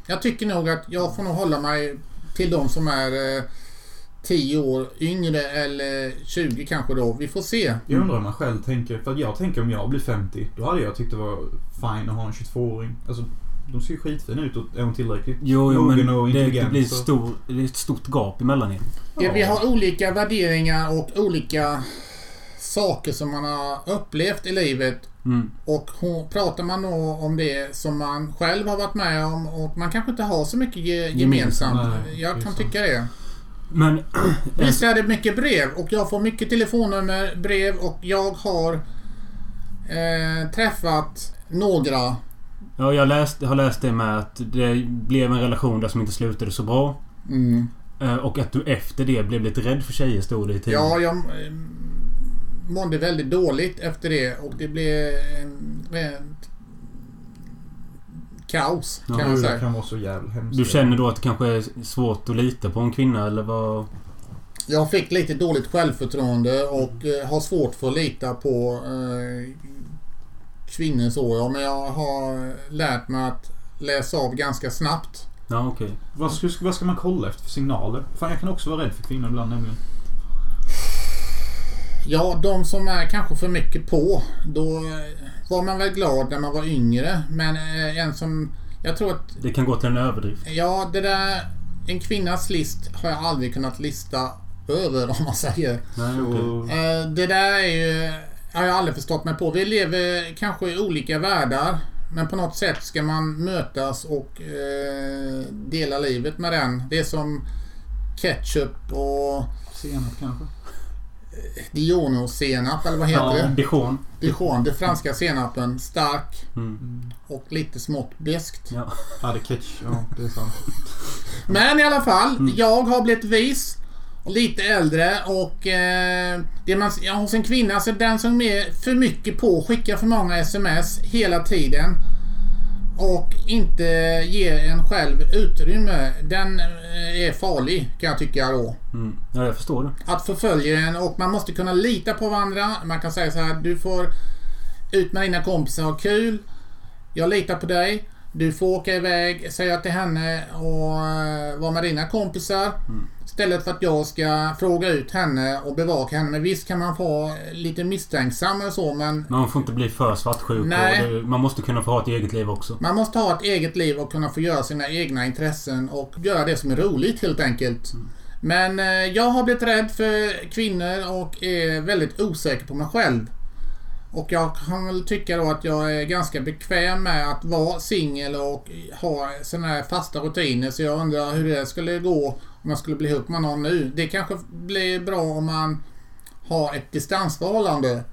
Jag tycker nog att jag får nog hålla mig till de som är eh, 10 år yngre eller 20 kanske då. Vi får se. Jag undrar om man själv tänker. För att jag tänker om jag blir 50. Då hade jag tyckt det var fine att ha en 22-åring. Alltså, de ser ju skitfina ut och är hon tillräckligt Jo, jo mogen men och det, det blir stor, det är ett stort gap emellan er. Ja, vi har olika värderingar och olika saker som man har upplevt i livet. Mm. Och hon, pratar man då om det som man själv har varit med om och man kanske inte har så mycket ge, gemensamt. Nej, jag kan tycka det. Men... Visst är det mycket brev och jag får mycket telefonnummer, brev och jag har eh, träffat några. Ja, jag läst, har läst det med att det blev en relation där som inte slutade så bra. Mm. Eh, Och att du efter det blev lite rädd för tjejer stod det i tidningen. Ja, jag mådde väldigt dåligt efter det och det blev rent kaos kan Ja, man det säga. kan vara så jävla hemskt. Du känner då att det kanske är svårt att lita på en kvinna eller vad? Jag fick lite dåligt självförtroende och eh, har svårt för att lita på eh, kvinnor så ja. Men jag har lärt mig att läsa av ganska snabbt. Ja, okej. Vad ska, vad ska man kolla efter för signaler? Fan, jag kan också vara rädd för kvinnor ibland nämligen. Ja, de som är kanske för mycket på. Då eh, var man väl glad när man var yngre. Men eh, en som... Jag tror att... Det kan gå till en överdrift. Ja, det där... En kvinnas list har jag aldrig kunnat lista över om man säger. Nej. Så, Eh, Det där är ju... Har jag aldrig förstått mig på. Vi lever kanske i olika världar. Men på något sätt ska man mötas och eh, dela livet med den. Det är som ketchup och senap kanske. Dijon-senap eller vad heter Ja, det? Dijon. Dijon, det franska senapen. Stark Mm. och lite smått beskt. Ja. Ja, det ketchup. Ja, det är sant. Men i alla fall, jag har blivit vis. Lite äldre och eh, det man, ja, hos en kvinna, alltså den som är för mycket på, skickar för många sms hela tiden och inte ger en själv utrymme, den eh, är farlig kan jag tycka då. Mm. ja, jag förstår det. Att förfölja en och man måste kunna lita på varandra. Man kan säga så här, du får ut med dina kompisar och ha kul. Jag litar på dig. Du får åka iväg, säga till henne och eh, vara med dina kompisar. Istället för att jag ska fråga ut henne och bevaka henne. Men visst kan man få lite misstänksam och så men man får inte bli för svartsjuk. och Nej. man måste kunna få ha ett eget liv också. man måste ha ett eget liv och kunna få göra sina egna intressen och göra det som är roligt helt enkelt. Men eh, jag har blivit rädd för kvinnor och är väldigt osäker på mig själv. Och jag kan väl tycka då att jag är ganska bekväm med att vara singel och ha sådana här fasta rutiner. Så jag undrar hur det skulle gå om jag skulle bli ihop med någon nu. Det kanske blir bra om man har ett distansförhållande.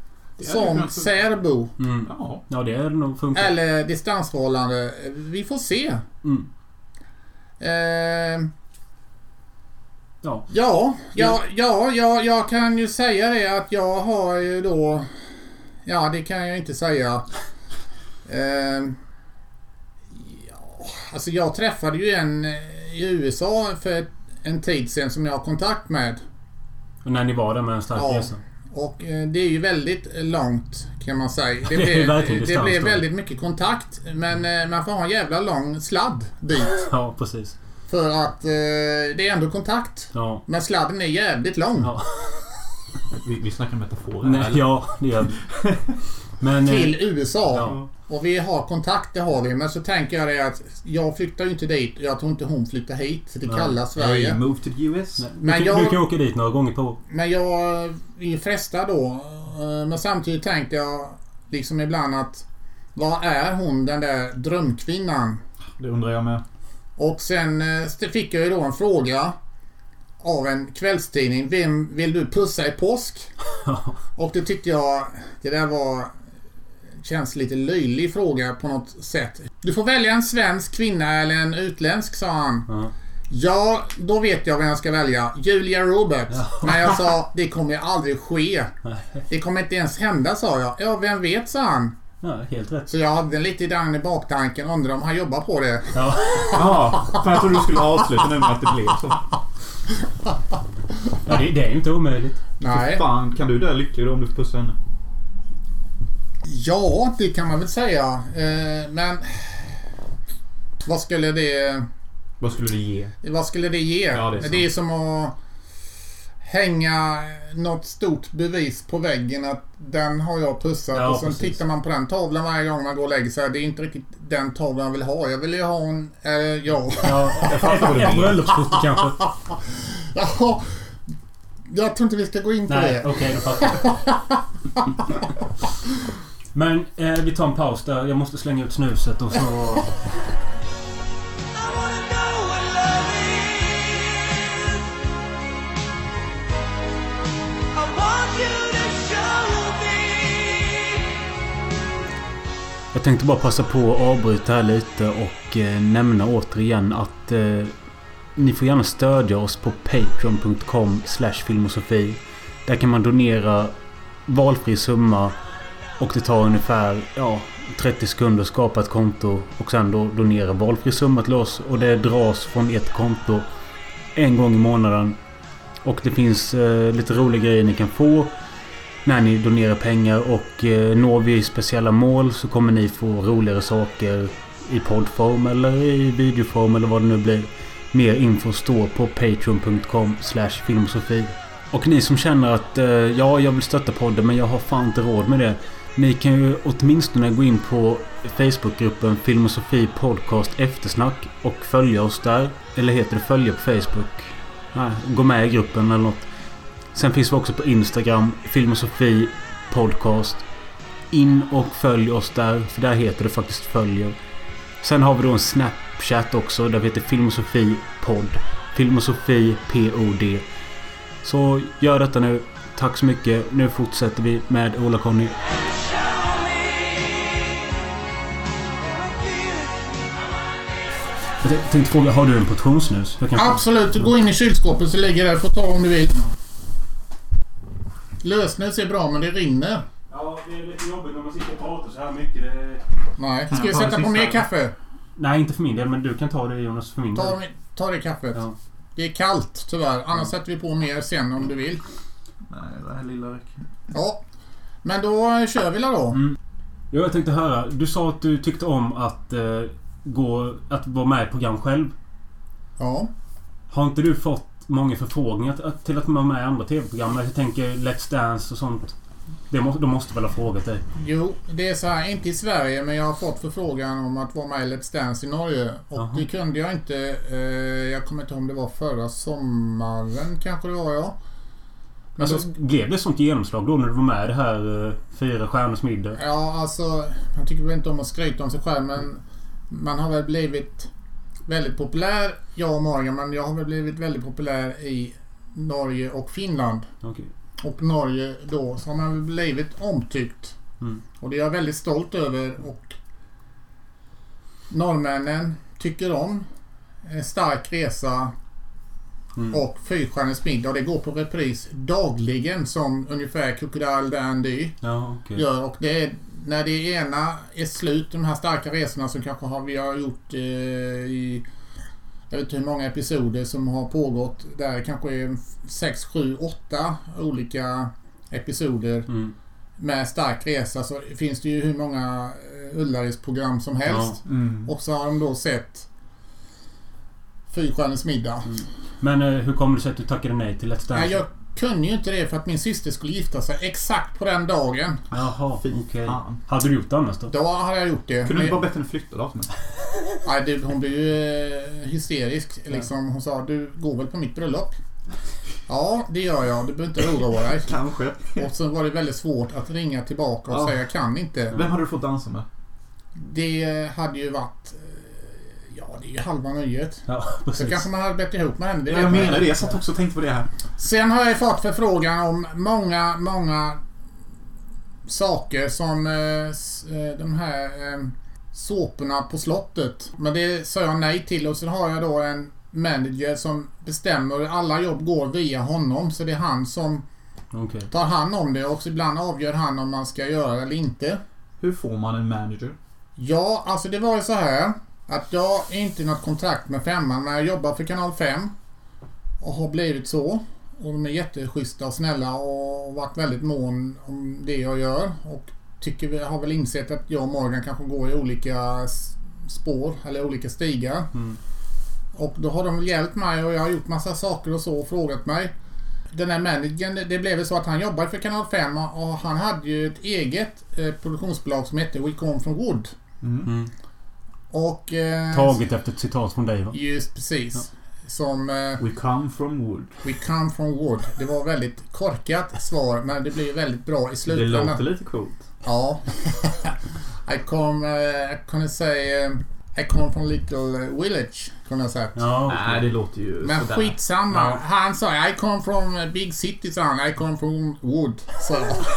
Som kanske- särbo. Mm. Ja. Ja, det är nog funkar. Eller distansförhållande. Vi får se. Mm. Eh, Ja. ja, ja, ja, ja, jag kan ju säga det att jag har ju då... Ja, det kan jag inte säga. Eh, ja, alltså jag träffade ju en i USA för en tid sedan som jag har kontakt med. Och när ni var där med en stark Ja. resa. Och eh, det är ju väldigt långt kan man säga. Det ju blev, det blev väldigt mycket kontakt. Men eh, man får ha en jävla lång sladd dit. Ja, precis. För att eh, det är ändå kontakt. Ja. Men sladden är jävligt lång. Ja. Vi, vi snackar metaforer Nej, eller? ja, det gör vi. Men... eh, till USA. Ja. Och vi har kontakt, det har vi. Men så tänker jag det att jag flyttar ju inte dit. Jag tror inte hon flyttar hit till Nej. kalla Hey, Sverige. move to the US. Du, Men kan, jag- du kan åka dit några gånger på Men jag är frestad då. Eh, Men samtidigt tänkte jag liksom ibland att vad är hon den där drömkvinnan? Det undrar jag med. Och sen eh, fick jag ju då en fråga av en kvällstidning. Vem vill du pussa i påsk? Och det tyckte jag, det där var känns lite löjlig fråga på något sätt. Du får välja en svensk kvinna eller en utländsk, sa han. Ja. Ja, då vet jag vem jag ska välja. Julia Roberts. Men jag sa, det kommer ju aldrig ske. Det kommer inte ens hända, sa jag. Ja, vem vet, sa han. Ja, helt rätt. Så jag hade lite den i baktanken. Undrar om han jobbar på det. Ja. Ja, för jag trodde du skulle avsluta nu med att det blev så. Ja, det, det är ju inte omöjligt. Nej. Fan, kan du dö lycklig då om du får pussa henne? Ja, det kan man väl säga. Eh, men... Vad skulle det... Vad skulle det ge? Vad skulle det ge? Ja, det är sant. det är som att hänga något stort bevis på väggen att den har jag pussat Ja, och sen precis. tittar man på den tavlan varje gång man går och lägger sig. Det är inte riktigt den tavlan jag vill ha. Jag vill ju ha en... Eh, ja. Ja, ett bröllopsfoto kanske. Jaha. Jag tror inte vi ska gå in på Nej, det. okej, fattar jag. Men eh, vi tar en paus där. Jag måste slänga ut snuset och så... Jag tänkte bara passa på att avbryta här lite och eh, nämna återigen att eh, ni får gärna stödja oss på patreon.com filmosofi. Där kan man donera valfri summa och det tar ungefär ja, 30 sekunder att skapa ett konto och sen då donera valfri summa till oss och det dras från ert konto en gång i månaden. Och det finns eh, lite roliga grejer ni kan få när ni donerar pengar och eh, når vi speciella mål så kommer ni få roligare saker i poddform eller i videoform eller vad det nu blir. Mer info står på patreon.com filmosofi. Och ni som känner att eh, ja, jag vill stötta podden men jag har fan inte råd med det. Ni kan ju åtminstone gå in på Facebookgruppen Filmosofi Podcast Eftersnack och följa oss där. Eller heter det följa på Facebook? Nej, gå med i gruppen eller något. Sen finns vi också på Instagram, Filmosofi Podcast. In och följ oss där, för där heter det faktiskt följer. Sen har vi då en Snapchat också, där vi heter Filmosofi Podd. Filmosofi POD. Så gör detta nu. Tack så mycket. Nu fortsätter vi med Ola-Conny. Jag tänkte fråga, har du en kan få- Absolut, du går in i kylskåpet så ligger det. Får ta om du vill. Lösnus är bra men det rinner. Ja, det är lite jobbigt när man sitter och pratar så här mycket. Det... Nej. Ska jag sätta på mer kaffe? Nej, inte för min del, men du kan ta det Jonas för min del. Ta, ta det kaffet. Ja. Det är kallt tyvärr. Annars sätter vi på mer sen om du vill. Nej, det här lilla räcker. Ja. Men då kör vi då. Mm. Jo, jag tänkte höra. Du sa att du tyckte om att eh, gå... Att vara med i program själv. Ja. Har inte du fått många förfrågningar till att- vara med i andra TV-program? Jag tänker Let's Dance och sånt. Det må, de måste väl ha frågat dig? Jo, det är så här. Inte i Sverige men jag har fått förfrågan om att vara med i Let's Dance i Norge. Och Jaha. det kunde jag inte. Eh, jag kommer inte ihåg om det var förra sommaren kanske det var ja. Men Alltså, då, blev det sånt genomslag då när du var med i det här eh, Fyra stjärnors middag? ja, alltså. Jag tycker väl inte om att skryta om sig själv men man har väl blivit väldigt populär, jag och Morgan, men jag har väl blivit väldigt populär i Norge och Finland. Okej. Och Norge då så har man väl blivit omtyckt. Mm. Och det är jag väldigt stolt över och norrmännen tycker om en stark resa Mm. och Fyrstjärnors middag. Det går på repris dagligen som ungefär Crocodile Dandy Ja, okej. gör. Och det är när det ena är slut, de här starka resorna som kanske har, vi har gjort eh, i jag vet inte hur många episoder som har pågått. Där kanske är 6, 7, 8 olika episoder Mm. med stark resa så finns det ju hur många eh, Ullaredsprogram som helst. Mm. Och så har de då sett Fyrstjärnors middag. Men eh, hur kommer det sig att du tackade nej till Let's Dance? Nej, jag kunde ju inte det för att min syster skulle gifta sig exakt på den dagen. Jaha, Fy fan. Hade du gjort det annars då? Då hade jag gjort det. Kunde du inte vara bättre än att flytta datumet? Nej, det, hon blev ju eh, hysterisk. Liksom, hon sa du går väl på mitt bröllop? Ja, det gör jag. Du behöver inte oroa dig. Kanske. Och så var det väldigt svårt att ringa tillbaka och Ja. säga jag kan inte. Vem hade du fått dansa med? Det hade ju varit... Ja, det är ju halva nöjet. Ja, Så precis. kanske man hade bett ihop med henne. Ja, jag menar det. Jag satt också och tänkte på det här. Sen har jag fått förfrågan om många, många saker som eh, eh, de här eh, såporna på slottet. Men det sa jag nej till och så har jag då en manager som bestämmer. Alla jobb går via honom så det är han som Okej. tar hand om det och så ibland avgör han om man ska göra det eller inte. Hur får man en manager? Ja, alltså det var ju så här att jag inte i något kontrakt med femman men jag jobbar för kanal 5 och har blivit så. Och de är jätteschyssta och snälla och varit väldigt mån om det jag gör. Och tycker vi har väl insett att jag och Morgan kanske går i olika spår eller olika stigar. Mm. Och då har de väl hjälpt mig och jag har gjort massa saker och så och frågat mig. Den här managern, det- blev så att han jobbade för kanal 5 och han hade ju ett eget eh, produktionsbolag som hette We Come From Wood. Mm. Och... Eh, Taget efter ett citat från dig va? Just precis. Som eh, We come from wood. We come from wood. Det var väldigt korkat svar men det blev väldigt bra i Det slutändan. låter lite coolt. Ja. I come... Uh, I kunde säga... eh, I come from little village. Kunde jag sagt. Ja, okej. Nej, det låter ju Men sådär. skitsamma. Ja. Han sa I come from a big city son. I come from wood. Så,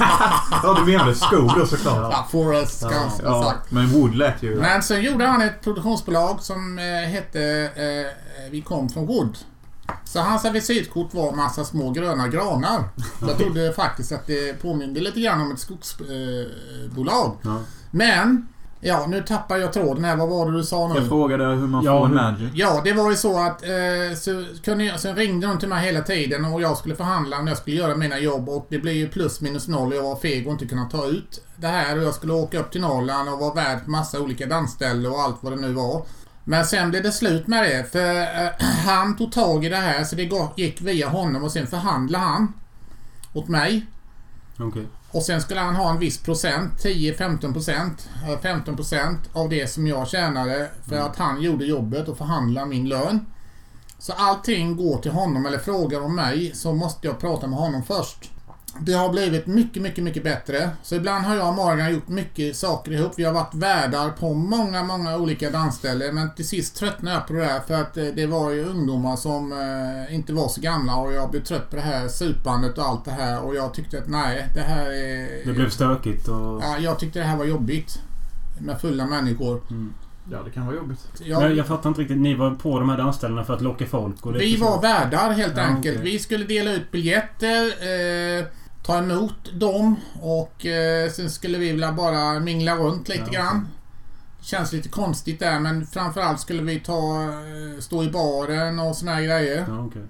Ja, du menade skog då såklart. ja, forest Ja. kanske jag Ja, sagt. men wood lät ju... Men sen gjorde han ett produktionsbolag som eh, hette eh, Vi kom från Wood. Så hans visitkort var massa små gröna granar. Jag trodde faktiskt att det påminde lite grann om ett skogsbolag. Eh. Men, ja nu tappar jag tråden här. Vad var det du sa nu? Jag frågade hur man Ja, får en manager. Ja, det var ju så att eh, så kunde jag, sen ringde de till mig hela tiden och jag skulle förhandla när jag skulle göra mina jobb och det blev ju plus minus noll och jag var feg och inte kunna ta ut det här och jag skulle åka upp till Norrland och vara värd massa olika dansställen och allt vad det nu var. Men sen blev det slut med det för eh, han tog tag i det här så det gick via honom och sen förhandlade han åt mig. Okej. Och sen skulle han ha en viss procent, 10-15 procent, eh, 15 procent av det som jag tjänade för att han gjorde jobbet och förhandlade min lön. Så allting går till honom eller frågar om mig så måste jag prata med honom först. Det har blivit mycket, mycket, mycket bättre. Så ibland har jag och Morgan gjort mycket saker ihop. Vi har varit värdar på många, många olika dansställen. Men till sist tröttnade jag på det där för att eh, det var ju ungdomar som eh, inte var så gamla och jag blev trött på det här supandet och allt det här och jag tyckte att nej, det här är... Det blev stökigt och... Ja, jag tyckte det här var jobbigt. Med fulla människor. Ja, det kan vara jobbigt. Jag, Men jag fattar inte riktigt. Ni var på de här dansställena för att locka folk? Vi var värdar helt Ja, enkelt. okej. Vi skulle dela ut biljetter, eh, ta emot dem och eh, sen skulle vi vilja bara mingla runt lite Ja, grann. Känns lite konstigt där men framförallt skulle vi ta, eh, stå i baren och såna här grejer. Ja, okej.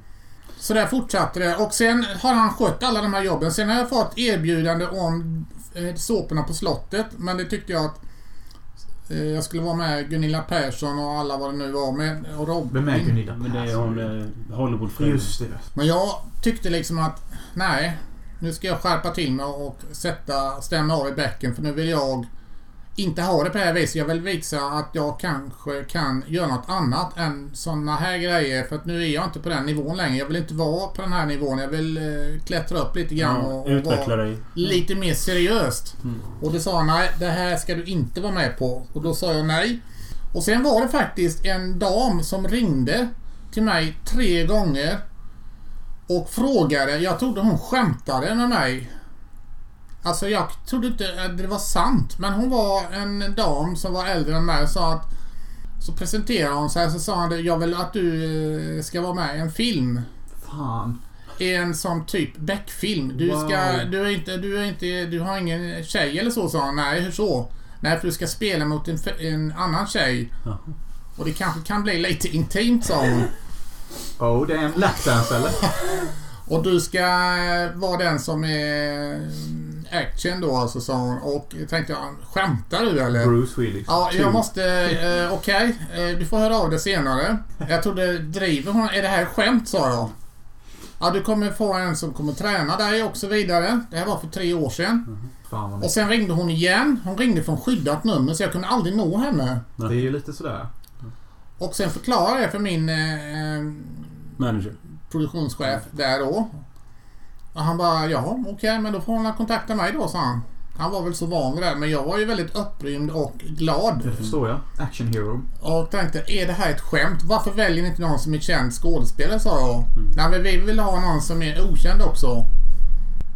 Så där fortsatte det och sen har han skött alla de här jobben. Sen har jag fått erbjudande om eh, såporna på slottet men det tyckte jag att eh, jag skulle vara med Gunilla Persson och alla vad det nu var med och Robin. Vem är Gunilla Men det är hon eh, Hollywoodfrun. Just det. Men jag tyckte liksom att nej, nu ska jag skärpa till mig och sätta, stämma av i bäcken för nu vill jag inte ha det på det här viset. Jag vill visa att jag kanske kan göra något annat än såna här grejer för att nu är jag inte på den nivån längre. Jag vill inte vara på den här nivån. Jag vill eh, klättra upp lite grann Ja, och, och vara dig. lite mer seriöst. Mm. Och det sa han, nej det här ska du inte vara med på. Och då sa jag nej. Och sen var det faktiskt en dam som ringde till mig tre gånger och frågade, jag trodde hon skämtade med mig. Alltså jag trodde inte att det var sant. Men hon var en dam som var äldre än mig och sa att så presenterade hon sig så sa han det, jag vill att du eh, ska vara med i en film. Fan. I en sån typ Beck-film. Du Wow. ska, du är inte, du är inte, du har ingen tjej eller så sa han. Nej, hur så? Nej, för du ska spela mot en, en annan tjej. Och det kanske kan bli lite intimt sa hon. Oh, det är en lapdance eller? Och du ska eh, vara den som är mm, action då alltså sa hon. Och tänkte jag, skämtar du eller? Bruce Willis. Ja, jag måste... Eh, Okej, eh, du får höra av dig senare. Jag trodde, driver hon? Är det här skämt sa jag? Ja, du kommer få en som kommer träna dig och så vidare. Det här var för tre år sedan. Fan vad Och sen ringde hon igen. Hon ringde från skyddat nummer så jag kunde aldrig nå henne. Det är ju lite sådär. Och sen förklarade jag för min eh, Manager. produktionschef där då. Och han bara, ja okej men då får hon kontakta mig då sa han. Han var väl så van vid det men jag var ju väldigt upprymd och glad. Det förstår jag. Action hero. Och tänkte, är det här ett skämt? Varför väljer ni inte någon som är känd skådespelare sa jag. Nej men vi vill ha någon som är okänd också.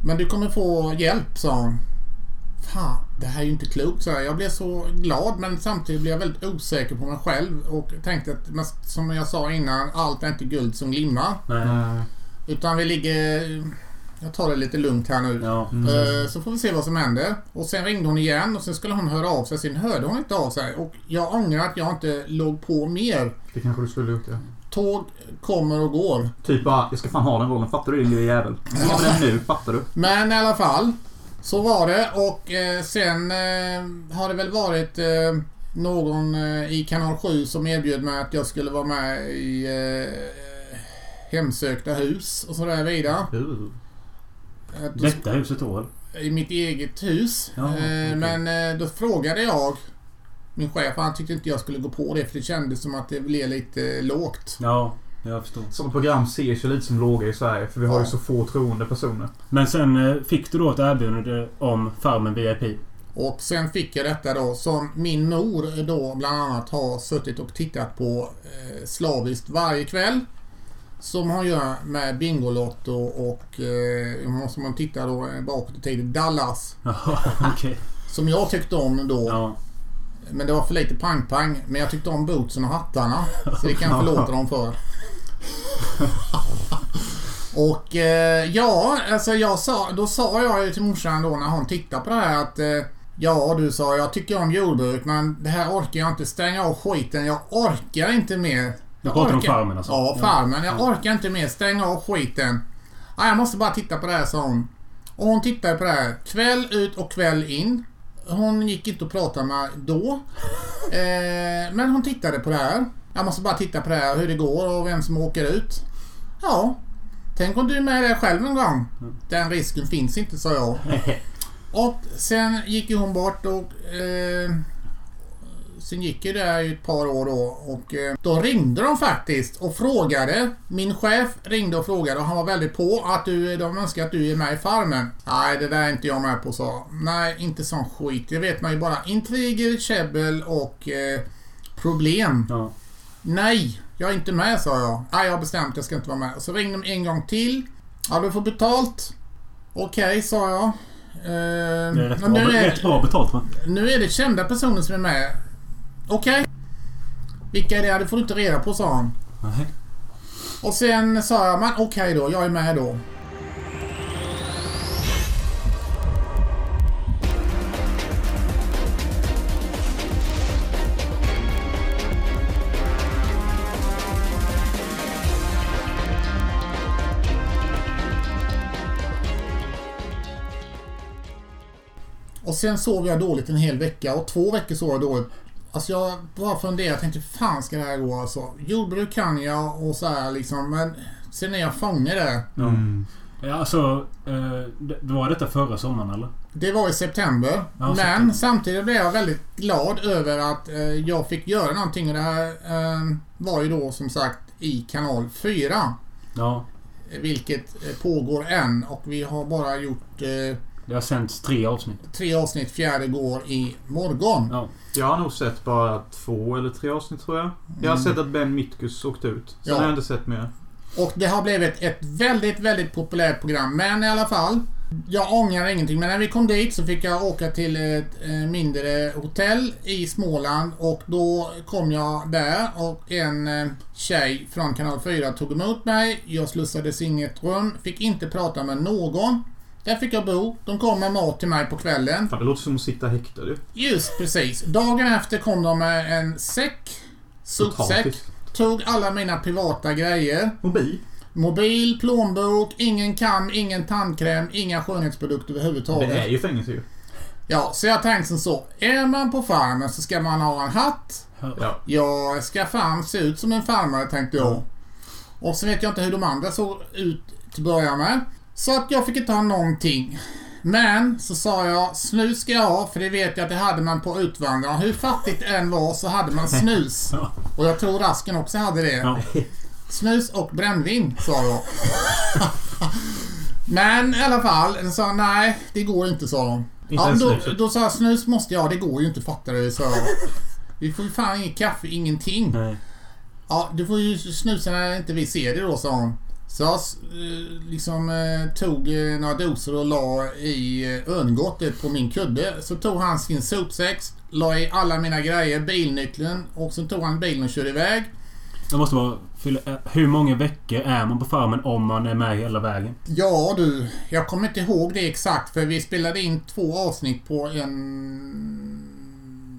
Men du kommer få hjälp sa hon. Fan, det här är ju inte klokt så jag. Jag blev så glad men samtidigt blev jag väldigt osäker på mig själv och tänkte att som jag sa innan, allt är inte guld som glimmar. Nej. Utan vi ligger... Jag tar det lite lugnt här nu. Ja. Eh, Så får vi se vad som händer. Och sen ringde hon igen och sen skulle hon höra av sig. Sen hörde hon inte av sig. Och jag ångrar att jag inte låg på mer. Det kanske du skulle gjort ja. Tåg kommer och går. Typ bara, jag ska fan ha den rollen. Fattar du din lilla jävel? Jag har den nu, fattar du? Men i alla fall. Så var det och eh, sen eh, har det väl varit eh, någon i kanal 7 som erbjöd mig att jag skulle vara med i Hemsökta hus och sådär vidare. Uh. Detta huset då i mitt eget hus. Ja, okej. Men då frågade jag min chef, han tyckte inte jag skulle gå på det för det kändes som att det blev lite lågt. Ja, jag förstår. Sådana program ses ju lite som låga i Sverige för vi har ju så få troende personer. Men sen eh, fick du då ett erbjudande om Farmen VIP. Och sen fick jag detta då som min mor då bland annat har suttit och tittat på eh, slaviskt varje kväll. Som hon gör med Bingolotto och eh, som man tittar då eh, bakåt i tiden Dallas. Okej. Som jag tyckte om då. Ja. Men det var för lite pang-pang. Men jag tyckte om bootsen och hattarna. Så det kan jag förlåta dem för. och eh, ja, alltså jag sa, då sa jag ju till morsan då när hon tittade på det här att eh, Ja du sa jag tycker om jordbruk men det här orkar jag inte. Stänga av skiten. Jag orkar inte mer. Du Jag pratar om orkar- Farmen alltså? Ja, farmen. Jag orkar inte mer. Stäng av skiten. Ja, jag måste bara titta på det här, sa hon. Och hon tittade på det här. Kväll ut och kväll in. Hon gick inte och pratade med då. Eh, men hon tittade på det här. Jag måste bara titta på det här, hur det går och vem som åker ut. Ja. Tänk om du är med där själv en gång. Den risken finns inte, sa jag. Och sen gick ju hon bort och... Eh, sen gick ju det här i ett par år då och eh, då ringde de faktiskt och frågade. Min chef ringde och frågade och han var väldigt på att du, de önskar att du är med i Farmen. Nej, det där är inte jag med på, sa Nej, inte sån skit. Det vet man ju bara. Intriger, käbbel och eh, problem. Ja. Nej, jag är inte med sa jag. Nej, jag har bestämt jag ska inte vara med. Så ringde de en gång till. Ja, du får betalt. Okej, sa jag. Eh, Det är rätt bra, nu, rätt är, bra betalt va? nu är det kända personer som är med. Okej. Vilka är det? Det får du inte reda på, sa han. Nej. Och sen sa jag, men okej då, jag är med då. Och sen sov jag dåligt en hel vecka och två veckor sov jag dåligt. Alltså jag bara funderade, jag tänkte hur fan ska det här gå alltså? Jordbruk kan jag och så här liksom men sen är jag fånge där. Mm. Ja, alltså... Eh, det- var detta förra sommaren eller? Det var i september. Ja, men september. samtidigt blev jag väldigt glad över att eh, jag fick göra någonting och det här eh, var ju då som sagt i kanal 4. Ja. Vilket pågår än och vi har bara gjort eh, Det har sänts tre avsnitt. tre avsnitt. Fjärde går i morgon. Ja. Jag har nog sett bara två eller tre avsnitt tror jag. Jag har sett att Ben Mitkus åkte ut. Sen Ja. har jag inte sett mer. Och det har blivit ett väldigt, väldigt populärt program. Men i alla fall. Jag ångrar ingenting. Men när vi kom dit så fick jag åka till ett eh, mindre hotell i Småland. Och då kom jag där och en eh, tjej från kanal 4 tog emot mig. Jag slussades in i ett rum. Fick inte prata med någon. Där fick jag bo. De kom med mat till mig på kvällen. Fan, det låter som att sitta häktad ju. Just precis. Dagen efter kom de med en säck. Sopsäck. Tog alla mina privata grejer. Mobil. Mobil, plånbok, ingen kam, ingen tandkräm, inga skönhetsprodukter Det överhuvudtaget. är ju fängelse ju. Ja, så jag tänkte som så. Är man på farmen så ska man ha en hatt. Ja. Jag ska fan se ut som en farmare tänkte jag. Och så vet jag inte hur de andra såg ut till att börja med. Så att jag fick inte ha någonting. Men så sa jag, snus ska jag ha för det vet jag att det hade man på utvandrarna. Hur fattigt det än var så hade man snus. Och jag tror Rasken också hade det. Snus och brännvin, sa jag. Men i alla fall, de sa nej, det går inte, sa de. Ja, då, då sa jag snus måste jag ha, det går ju inte, fattar du, sa jag. Vi får ju fan inget kaffe, ingenting. Nej. Ja, du får ju snusa när inte vi ser det då, sa hon. Så jag eh, liksom eh, tog eh, några doser och la i örngottet på min kudde. Så tog han sin sopsäck, la i alla mina grejer, bilnyckeln och så tog han bilen och körde iväg. Det måste vara... Hur många veckor är man på farmen om man är med hela vägen? Ja du, jag kommer inte ihåg det exakt för vi spelade in två avsnitt på en...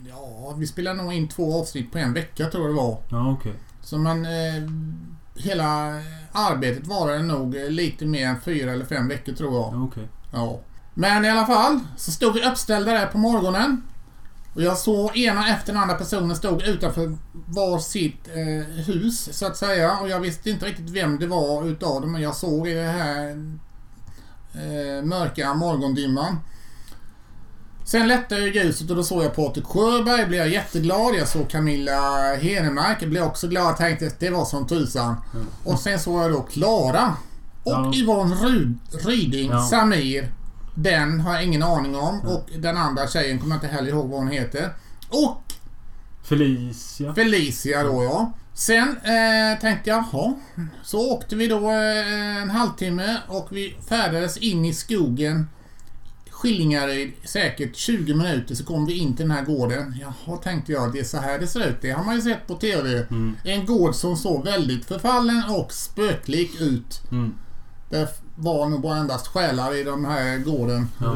Ja, vi spelade nog in två avsnitt på en vecka tror jag det var. Ja, okej. Så man... Eh, hela arbetet varade nog lite mer än fyra eller fem veckor tror jag. Ja, okej. Ja. Men i alla fall, så stod vi uppställda där på morgonen. Och jag såg ena efter den andra personen stod utanför var sitt eh, hus så att säga. Och jag visste inte riktigt vem det var utav dem men jag såg i det här eh, mörka morgondimman. Sen lättade ju ljuset och då såg jag Patrik Sjöberg, blev jag jätteglad. Jag såg Camilla Henemark, blev också glad. Tänkte att det var som tusan. Och sen såg jag då Klara. Och Ja. Yvonne Ryd, Ryding, Ja. Samir. Den har jag ingen aning om. Och den andra tjejen kommer jag inte heller ihåg vad hon heter. Och Felicia. Felicia då ja. Sen eh, tänkte jag, jaha. Så åkte vi då eh, en halvtimme och vi färdades in i skogen. Skillingaryd, säkert 20 minuter så kom vi in till den här gården. Jaha, tänkte jag, det är så här det ser ut. Det har man ju sett på TV. Mm. En gård som såg väldigt förfallen och spöklik ut. Mm. Det var nog bara endast själar i den här gården. Ja.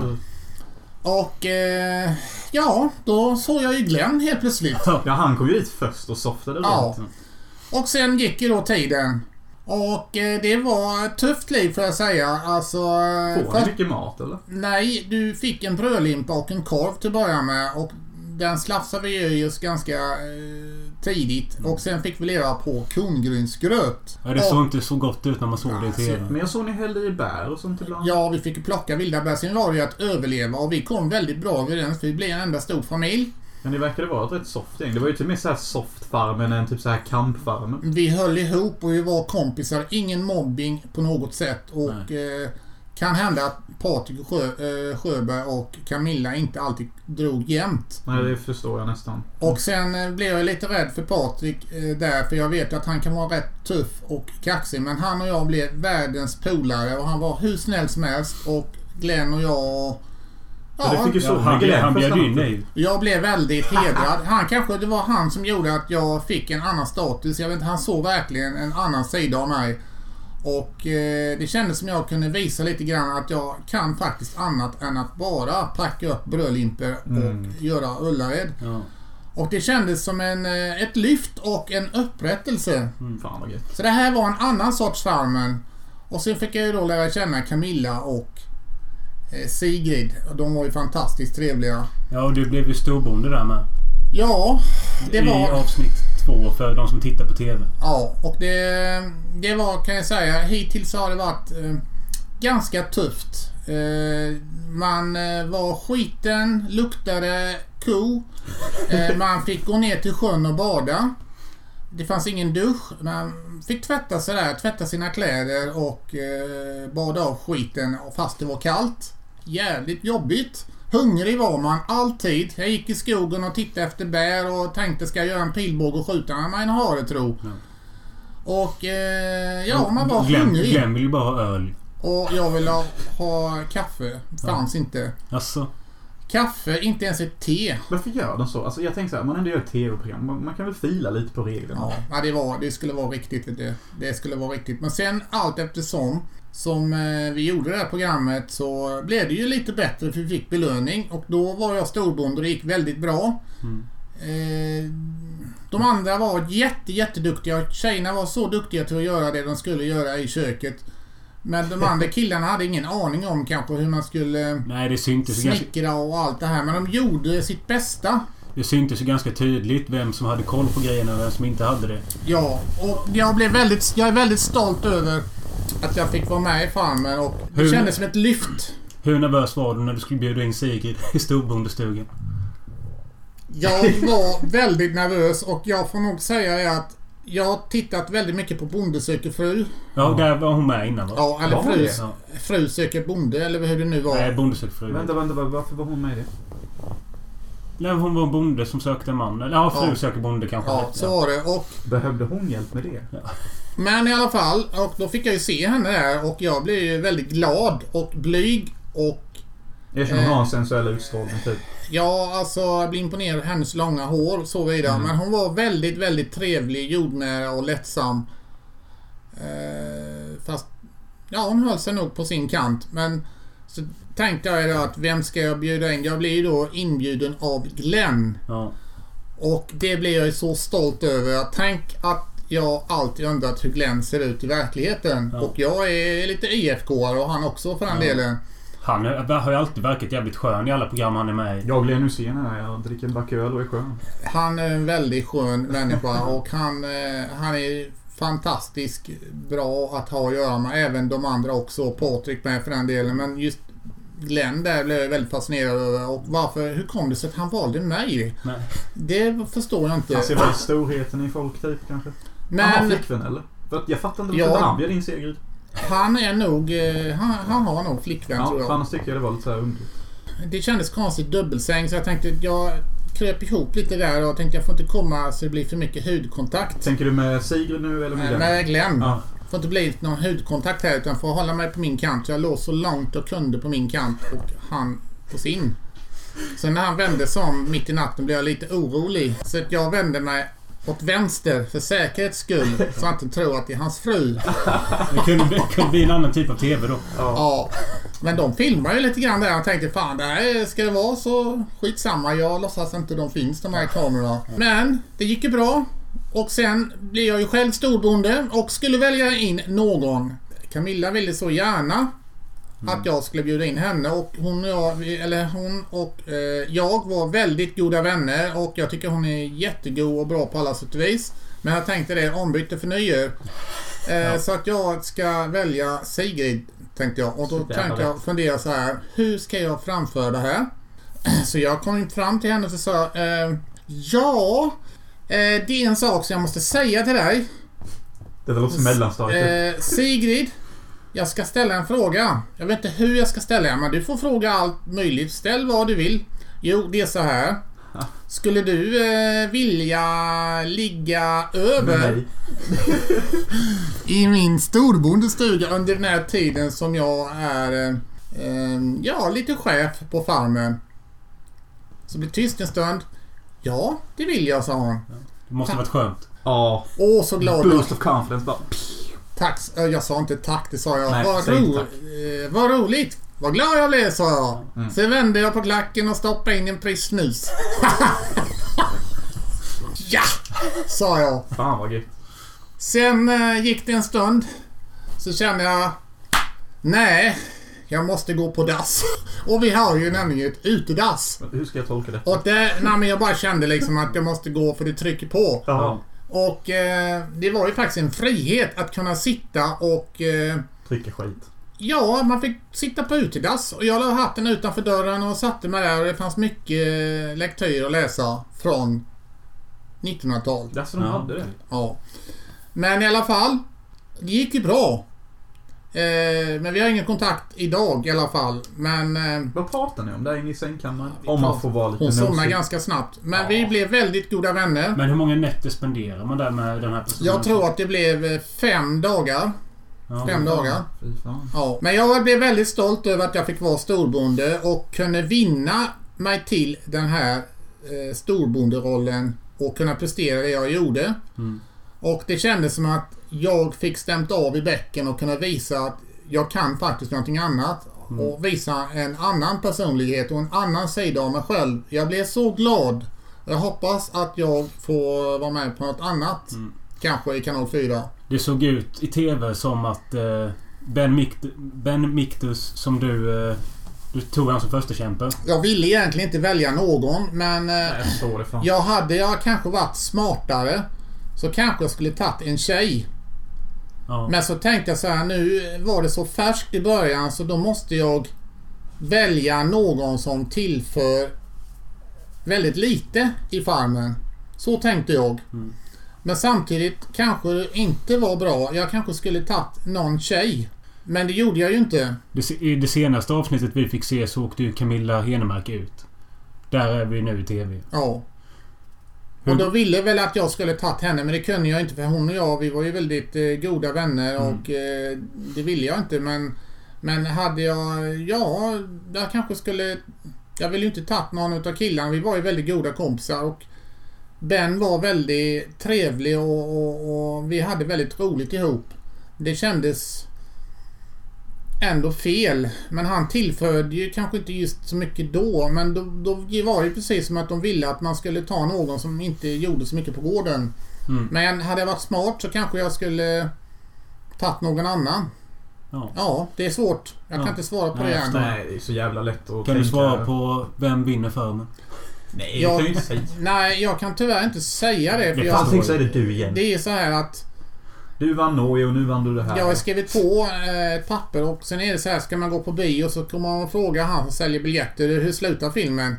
Och eh, ja, då såg jag ju Glenn helt plötsligt. Ja, han kom ju dit först och softade Ja. Och sen gick ju då tiden. Och eh, det var ett tufft liv får jag säga. Alltså... eh, Får ni mycket mat eller? Nej, du fick en brödlimpa och en korv till att börja med. Och den slafsade vi i oss ganska eh, tidigt. Och sen fick vi leva på korngrynsgröt. Ja, det Och- såg inte så gott ut när man såg det i TV. Men jag såg ni hällde i bär och sånt ibland. Ja, vi fick plocka vilda bär. Sen var det ju att överleva och vi kom väldigt bra överens för vi blev en enda stor familj. Men det verkade vara ett rätt soft gäng. Det var ju till och med så här soft farmen än typ så här kampfarmen. Vi höll ihop och vi var kompisar. Ingen mobbing på något sätt. Och eh, kan hända att Patrik Sjö, eh, Sjöberg och Camilla inte alltid drog jämnt. Nej, det förstår jag nästan. Och sen eh, blev jag lite rädd för Patrik eh, där för jag vet att han kan vara rätt tuff och kaxig. Men han och jag blev världens polare och han var hur snäll som helst. Och Glenn och jag... Ja, det fick ju Ja, så han, mycket han bjöd in natten. dig. Jag blev väldigt hedrad. Han kanske, det var han som gjorde att jag fick en annan status. Jag vet inte, han såg verkligen en annan sida av mig. Och eh, det kändes som jag kunde visa lite grann att jag kan faktiskt annat än att bara packa upp brödlimpor och göra Ullared. Ja. Och det kändes som en, eh, ett lyft och en upprättelse. Fan vad gött. Så det här var en annan sorts Farmen. Och sen fick jag ju då lära känna Camilla och Sigrid. Och De var ju fantastiskt trevliga. ja, och du blev ju storbonde där med. Ja, det I var... avsnitt två för de som tittar på TV. Ja, och det, det var kan jag säga, hittills har det varit eh, ganska tufft. Eh, man eh, var skiten, luktade ko. Eh, man fick gå ner till sjön och bada. Det fanns ingen dusch. Man fick tvätta sig där, tvätta sina kläder och eh, bada av skiten fast det var kallt. Jävligt jobbigt. Hungrig var man alltid. Jag gick i skogen och tittade efter bär och tänkte ska jag göra en pilbåge och skjuta en men har det tro. Och eh, ja, man var Glenn, hungrig. Glenn vill ju bara ha öl. Och jag ville ha, ha kaffe. Fanns inte. Alltså, Kaffe, inte ens ett te. Varför gör de så? Alltså jag tänker så här, man ändå gör ett tv-program. Man, man kan väl fila lite på reglerna. Ja, ja, det, var, det skulle vara riktigt. du. Det skulle vara riktigt. Men sen allt eftersom som eh, vi gjorde det här programmet så blev det ju lite bättre för vi fick belöning. Och då var jag storbonde och det gick väldigt bra. Eh, de andra var jätte, jätteduktiga. Tjejerna var så duktiga till att göra det de skulle göra i köket. Men de andra killarna hade ingen aning om kanske hur man skulle nej det syntes ganska... snickra och allt det här. Men de gjorde sitt bästa. Det syntes ju ganska tydligt vem som hade koll på grejerna och vem som inte hade det. Ja, och jag, blev väldigt, jag är väldigt stolt över att jag fick vara med i Farmen och det Hur- kändes som ett lyft. Hur nervös var du när du skulle bjuda in Sigrid i storbondestugan? Jag var väldigt nervös och jag får nog säga det att jag har tittat väldigt mycket på Bonde söker fru. Ja, där var hon med innan va? Ja, eller fru? Ja. fru söker bonde eller hur det nu var. Nej, Bonde söker fru. Vänta, vänta, var- varför var hon med i det? Nej, hon var en bonde som sökte en man. Eller ja, fru Ja. söker bonde kanske. Ja, så var det. Och, Behövde hon hjälp med det? Men i alla fall, och då fick jag ju se henne där och jag blev ju väldigt glad och blyg och Erkänn hon Eh. har en sensuell utstrålning typ. Ja, alltså jag blev imponerad av hennes långa hår och så vidare. Mm. Men hon var väldigt, väldigt trevlig, jordnära och lättsam. Eh, fast, ja hon höll sig nog på sin kant. Men så tänkte jag då att vem ska jag bjuda in? Jag blir ju då inbjuden av Glenn. Ja. Och det blir jag ju så stolt över. Tänk att jag alltid undrat hur Glenn ser ut i verkligheten. Ja. Och jag är lite IFK-are och han också för den Ja. delen. Han är- har ju alltid verkat jävligt skön i alla program han är med i. Jag blir nu sen här. Jag dricker en back öl och är skön. Han är en väldigt skön människa och han, eh, han är fantastiskt bra att ha att göra med. Även de andra också. Patrik med för den delen. Men just Glenn där blev jag väldigt fascinerad över. Och varför, hur kom det sig att han valde mig? Nej. Det förstår jag Han ser inte. väl storheten i folk typ kanske. Han har Men flickvän eller? För jag fattar inte Ja. varför han bjöd in Sigrid. han är nog, eh, han, han har nog flickvän Ja, tror jag. annars tycker jag det var lite så här underligt. Det kändes konstigt dubbelsäng så jag tänkte jag kröp ihop lite där och tänkte jag får inte komma så det blir för mycket hudkontakt. Tänker du med Sigrid nu eller med Glenn? Med Glenn. Ja. får inte bli någon hudkontakt här utan får hålla mig på min kant. Jag låg så långt jag kunde på min kant och han på sin. Sen när han vände sig om mitt i natten blev jag lite orolig. Så att jag vände mig åt vänster för säkerhets skull. Så jag inte tror att det är hans fru. Det kunde, kunde bli en annan typ av TV då. Ja. Men de filmar ju lite grann där. Jag tänkte fan det här ska det vara så skitsamma. Jag låtsas inte de finns de här kamerorna. Men det gick ju bra. Och sen blev jag ju själv storbonde och skulle välja in någon. Camilla ville så gärna att jag skulle bjuda in henne och hon och jag, eller hon och eh, jag var väldigt goda vänner och jag tycker hon är jättegod och bra på alla sätt och vis. Men jag tänkte det, ombyte för nöje. Eh, Så att jag ska välja Sigrid, tänkte jag. Och då tänkte jag fundera så här, hur ska jag framföra det här? Så jag kom fram till henne och sa, eh, ja, eh, det är en sak som jag måste säga till dig. Det låter som mellanstadiet. Eh, Sigrid, jag ska ställa en fråga. Jag vet inte hur jag ska ställa den, men du får fråga allt möjligt. Ställ vad du vill. Jo, det är så här. Skulle du eh, vilja ligga över i min storbondestuga under den här tiden som jag är eh, eh, ja, lite chef på farmen? Så blir tyst en stund. Ja, det vill jag, sa hon. Det måste varit skönt. Ja. Åh, så glad. Boost of confidence bara. Tack. Eh, Jag sa inte tack, det sa jag. Nej, vad, ro, eh, vad roligt. Vad glad jag blev, sa jag. Mm. Sen vände jag på klacken och stoppade in en pris snus. ja, sa jag. Fan vad gött. Sen eh, gick det en stund. Så kände jag... Nej, jag måste gå på dass. Och vi har ju nämligen ett utedass. Hur ska jag tolka det? Och det, nej, men jag bara kände liksom att jag måste gå för det trycker på. Ja. Och eh, det var ju faktiskt en frihet att kunna sitta och... Eh, Trycka skit. Ja, man fick sitta på utedass och jag la hatten utanför dörren och satte mig där och det fanns mycket lektyr att läsa från 1900-tal. Alltså de hade det? Ja. Men i alla fall, det gick ju bra. Eh, men vi har ingen kontakt idag i alla fall. Men eh, Vad pratar ni om där inne i sängkammaren? Vi Om man får vara lite hon somnade ganska snabbt. Men Ja. vi blev väldigt goda vänner. Men hur många nätter spenderar man där med den här personen? Jag tror att det blev eh, fem dagar. Ja. Fem dagar. Ja, men jag blev väldigt stolt över att jag fick vara storbonde och kunde vinna mig till den här eh, storbonderollen och kunna prestera det jag gjorde. Mm. Och det kändes som att jag fick stämt av i bäcken och kunna visa att jag kan faktiskt någonting annat. Och visa en annan personlighet och en annan sida av mig själv. Jag blev så glad. Jag hoppas att jag får vara med på något annat. Kanske i kanal 4. Det såg ut i TV som att eh, Ben, Mict ben Mictus som du eh, Du tog honom som första kämpe. Jag ville egentligen inte välja någon men... eh, Nej, jag. Jag hade jag kanske varit smartare så kanske jag skulle tagit en tjej. Ja. Men så tänkte jag så här, nu var det så färskt i början så då måste jag välja någon som tillför väldigt lite i farmen. Så tänkte jag. Mm. Men samtidigt kanske det inte var bra. Jag kanske skulle tagit någon tjej. Men det gjorde jag ju inte. I det senaste avsnittet vi fick se så åkte ju Camilla Henemark ut. Där är vi nu i TV. Ja. Och då ville väl att jag skulle tagit henne men det kunde jag inte för hon och jag vi var ju väldigt eh, goda vänner Mm. och eh, det ville jag inte men Men hade jag, ja, jag kanske skulle Jag ville ju inte tagit någon utav killarna. Vi var ju väldigt goda kompisar och Ben var väldigt trevlig och, och, och vi hade väldigt roligt ihop. Det kändes ändå fel. Men han tillförde ju kanske inte just så mycket då. Men då, då var det ju precis som att de ville att man skulle ta någon som inte gjorde så mycket på gården. Mm. Men hade jag varit smart så kanske jag skulle tagit någon annan. Ja. Ja, det är svårt. Jag kan Ja. inte svara på Nej, det jag än. Nej, det är så jävla lätt att Kan tänka. du svara på vem vinner Farmen? Nej, det Jag- kan du inte säga. Nej, jag kan tyvärr inte säga det. För Det jag, Allting så är det du igen. det är så här att Du vann Norge och nu vann du det här. jag har skrivit på eh, ett papper och sen är det så här, ska man gå på bio så kommer man fråga han som säljer biljetter, hur slutar filmen?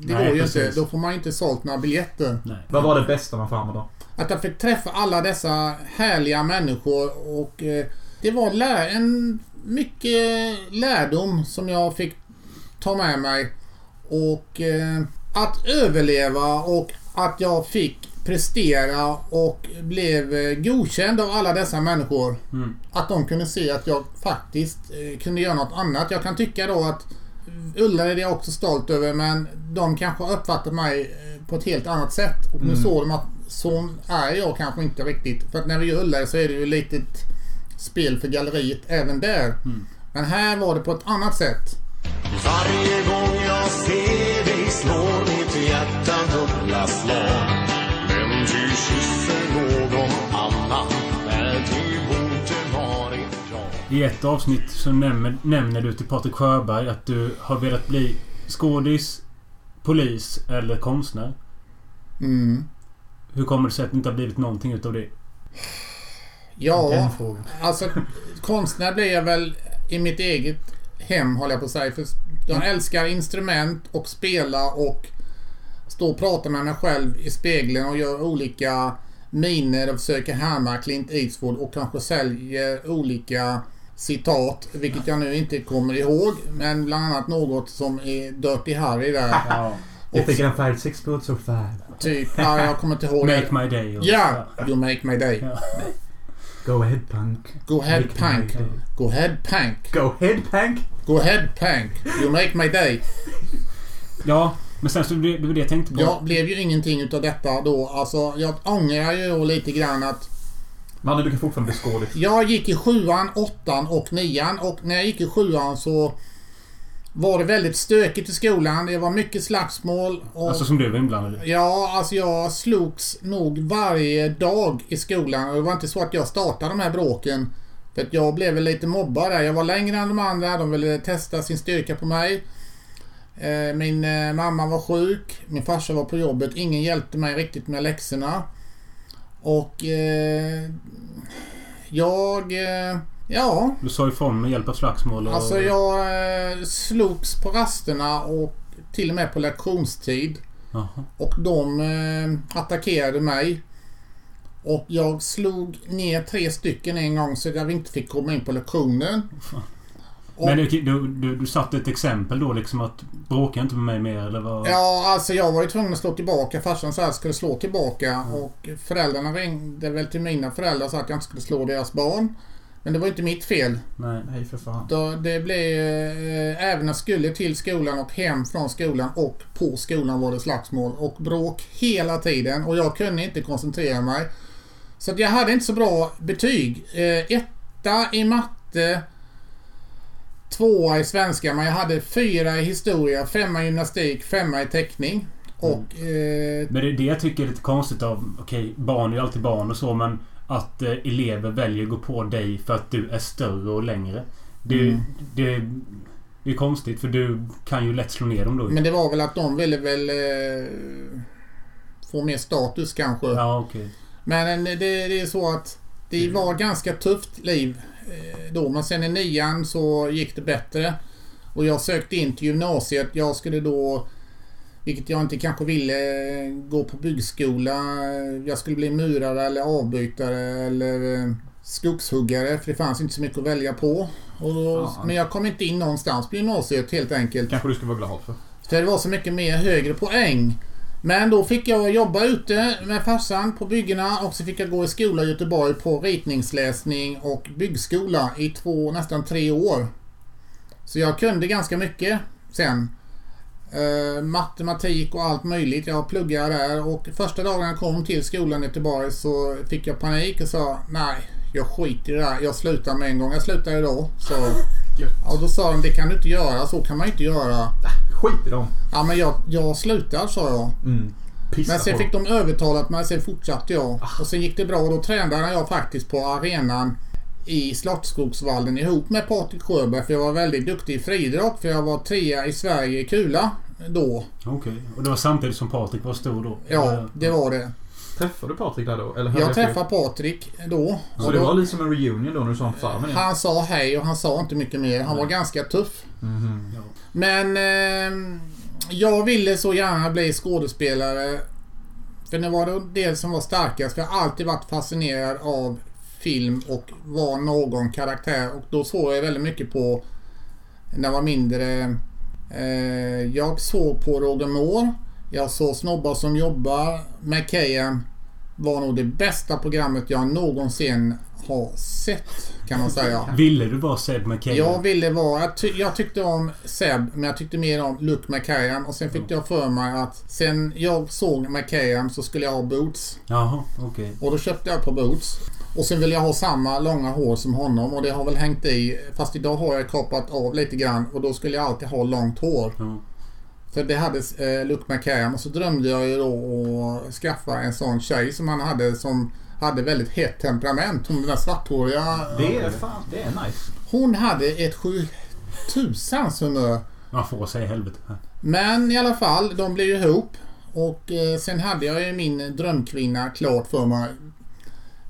Det Nej, går ju precis. inte. Då får man inte sålt några biljetter. Nej. Vad var det bästa med Farmen då? Att jag fick träffa alla dessa härliga människor och eh, det var lär, en mycket lärdom som jag fick ta med mig. Och eh, att överleva och att jag fick prestera och blev eh, godkänd av alla dessa människor. Mm. Att de kunde se att jag faktiskt eh, kunde göra något annat. Jag kan tycka då att Ullared är jag också stolt över men de kanske har uppfattat mig eh, på ett helt annat sätt. Och nu Mm. såg de att så är jag kanske inte riktigt. För att när vi gör Ullared så är det ju lite ett spel för galleriet även där. Mm. Men här var det på ett annat sätt. Varje gång jag ser dig slår mitt hjärta dubbla slag kysser någon annan när du borde varit jag I ett avsnitt så nämner, nämner du till Patrik Sjöberg att du har velat bli skådis, polis eller konstnär. Mm. Hur kommer det sig att det inte har blivit någonting utav det? Ja, alltså konstnär blir jag väl i mitt eget hem håller jag på att säga. För jag älskar instrument och spela och stå och prata med mig själv i spegeln och göra olika miner och försöka härma Clint Eastwood och kanske säljer olika citat, vilket jag nu inte kommer ihåg. Men bland annat något som är Dirty Harry där. Ja. Jag fick en five six good so five. Typ, ja, jag kommer inte ihåg Make my day. Ja! You make my day. Go ahead punk. Go ahead Make punk. Go ahead punk. Go ahead punk. Go ahead punk. You make my day. Ja, men sen så det det det jag tänkte på. Jag blev ju ingenting utav detta då. Alltså jag ångrar ju då lite grann att Mannen, du kan fortfarande bli skådis. jag gick i sjuan, åttan och nian och när jag gick i sjuan så var det väldigt stökigt i skolan. Det var mycket slagsmål. Och, Alltså som du var inblandad i. Ja, alltså jag slogs nog varje dag i skolan och det var inte så att jag startade de här bråken. För att jag blev väl lite mobbad där. Jag var längre än de andra. De ville testa sin styrka på mig. Eh, Min eh, mamma var sjuk. Min farsa var på jobbet. Ingen hjälpte mig riktigt med läxorna. Och eh, jag... Eh, ja, Du sa ifrån med hjälp av slagsmål och... Alltså jag eh, slogs på rasterna och till och med på lektionstid. Jaha. Och de eh, attackerade mig. Och jag slog ner tre stycken en gång så jag inte fick komma in på lektionen. Och, Men du, du, du, du satte ett exempel då liksom att bråka inte med mig mer eller vad? Ja, alltså jag var ju tvungen att slå tillbaka. Farsan sa att jag skulle slå tillbaka. Och föräldrarna ringde väl till mina föräldrar och sa att jag inte skulle slå deras barn. Men det var inte mitt fel. Nej. Nej, för fan. Då det blev, eh, även när jag skulle till skolan och hem från skolan och på skolan var det slagsmål och bråk hela tiden och jag kunde inte koncentrera mig. Så att jag hade inte så bra betyg. Eh, etta i matte, tvåa i svenska, men jag hade fyra i historia, femma i gymnastik, femma i teckning. Och eh, Men det är det jag tycker är lite konstigt av... Okej, barn är ju alltid barn och så men att eh, elever väljer att gå på dig för att du är större och längre. Det, Mm. det, Det är konstigt för du kan ju lätt slå ner dem då. Men det var väl att de ville väl eh, få mer status kanske. Ja, okej. Men det, det är så att det var ganska tufft liv eh, då. Men sen i nian så gick det bättre. Och jag sökte in till gymnasiet. Jag skulle då, vilket jag inte kanske ville, gå på byggskola. Jag skulle bli murare eller avbytare eller eh, skogshuggare. För det fanns inte så mycket att välja på. Då. Men jag kom inte in någonstans på gymnasiet helt enkelt. Kanske du ska vara glad för. För det var så mycket mer högre poäng. Men då fick jag jobba ute med farsan på byggena och så fick jag gå i skola i Göteborg på ritningsläsning och byggskola i två, nästan tre år. Så jag kunde ganska mycket sen. Eh, matematik och allt möjligt. Jag pluggade där och första dagen jag kom till skolan i Göteborg så fick jag panik och sa nej, jag skiter i det där. Jag slutar med en gång. Jag slutade då. Så, och då sa de det kan du inte göra. Så kan man inte göra. Skit i dem. Ja men jag, jag slutar sa jag. Mm. Pissa Men sen fick dem. de övertalat mig, sen fortsatte jag. Och sen gick det bra och då tränade jag faktiskt på arenan i Slottsskogsvallen ihop med Patrik Sjöberg för jag var väldigt duktig i friidrott för jag var trea i Sverige i kula då. Okej. Och det var samtidigt som Patrik var stor då? Ja, det var det. Träffade du Patrik där då? Eller Jag träffade Patrik då. Så och det då var lite som en reunion då när du sa farmen igen? han sa hej och han sa inte mycket mer. Han var ganska tuff. Mhm. Men eh, jag ville så gärna bli skådespelare. För det var det det som var starkast. För jag har alltid varit fascinerad av film och var någon karaktär. Och då såg jag väldigt mycket på när jag var mindre. Eh, jag såg på Roger Moore. Jag såg Snobbar som jobbar. McKayan var nog det bästa programmet jag någonsin har sett kan man säga. Ville du vara Seb McKay? Jag ville vara... Jag, ty, jag tyckte om Seb, men jag tyckte mer om Luke McKayan. Och sen fick jag för mig att sen jag såg McKayan så skulle jag ha boots. Jaha, okej. Och då köpte jag par boots. Och sen ville jag ha samma långa hår som honom och det har väl hängt i. Fast idag har jag kapat av lite grann och då skulle jag alltid ha långt hår. Ja. För det hade eh, Luke McKayan och så drömde jag ju då att skaffa en sån tjej som han hade som hade väldigt hett temperament. Hon den där svarthåriga. Det är fan, det är nice. Hon hade ett sju tusans humör. Man får säga helvete. Men i alla fall, de blev ihop. Och eh, sen hade jag ju min drömkvinna klart för mig.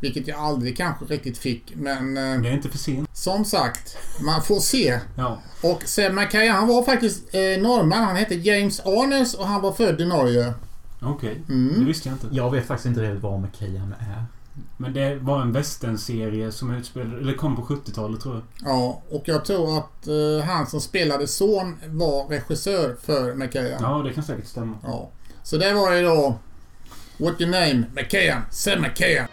Vilket jag aldrig kanske riktigt fick. Men eh, Det är inte för sent. som sagt, man får se. Ja. Och Seb McKay, han var faktiskt eh, norrman. Han hette James Arnes och han var född i Norge. Okej. Mm. Det visste jag inte. Jag vet faktiskt inte riktigt vad McKayan är. Men det var en westernserie som utspelade, eller kom på 70-talet tror jag. Ja, och jag tror att eh, han som spelade son var regissör för McKay. Ja, det kan säkert stämma. Ja. Så det var ju då What your name? McKayan. Seb McKayan.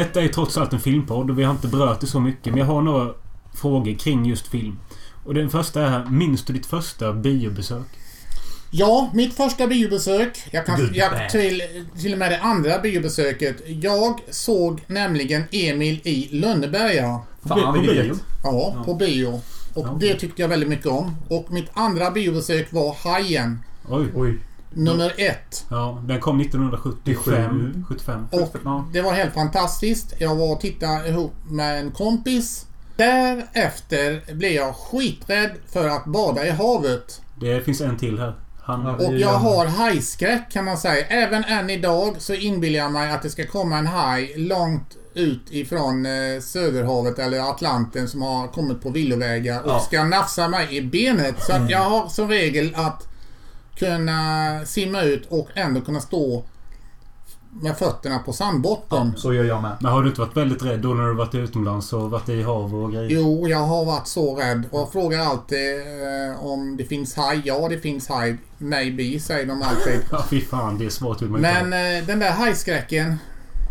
Detta är trots allt en filmpodd och vi har inte berört det så mycket. Men jag har några frågor kring just film. Och den första är här. Minns du ditt första biobesök? Ja, mitt första biobesök. Jag kan jag, till, till och med det andra biobesöket. Jag såg nämligen Emil i Lönneberga. Fan På vilket bio? Ja, Ja. på bio. Och Ja. det tyckte jag väldigt mycket om. Och mitt andra biobesök var Hajen. Oj. Oj. Nummer ett. Ja, den kom 1975. 75. Och Ja. det var helt fantastiskt. Jag var och tittade ihop med en kompis. Därefter blev jag skiträdd för att bada i havet. Det finns en till här. Han... Och jag har hajskräck kan man säga. Även än idag så inbillar jag mig att det ska komma en haj långt ut ifrån eh, Söderhavet eller Atlanten som har kommit på villovägar och Ja. ska nafsa mig i benet. Så att jag har som regel att kunna simma ut och ändå kunna stå med fötterna på sandbotten. Så gör jag med. Men har du inte varit väldigt rädd då när du varit utomlands och varit i hav och grejer? Jo, jag har varit så rädd. Och jag frågar alltid eh, om det finns haj. Ja, det finns haj. Maybe, säger de alltid. Ja, fy fan. Det är svårt hur man Men eh, den där hajskräcken.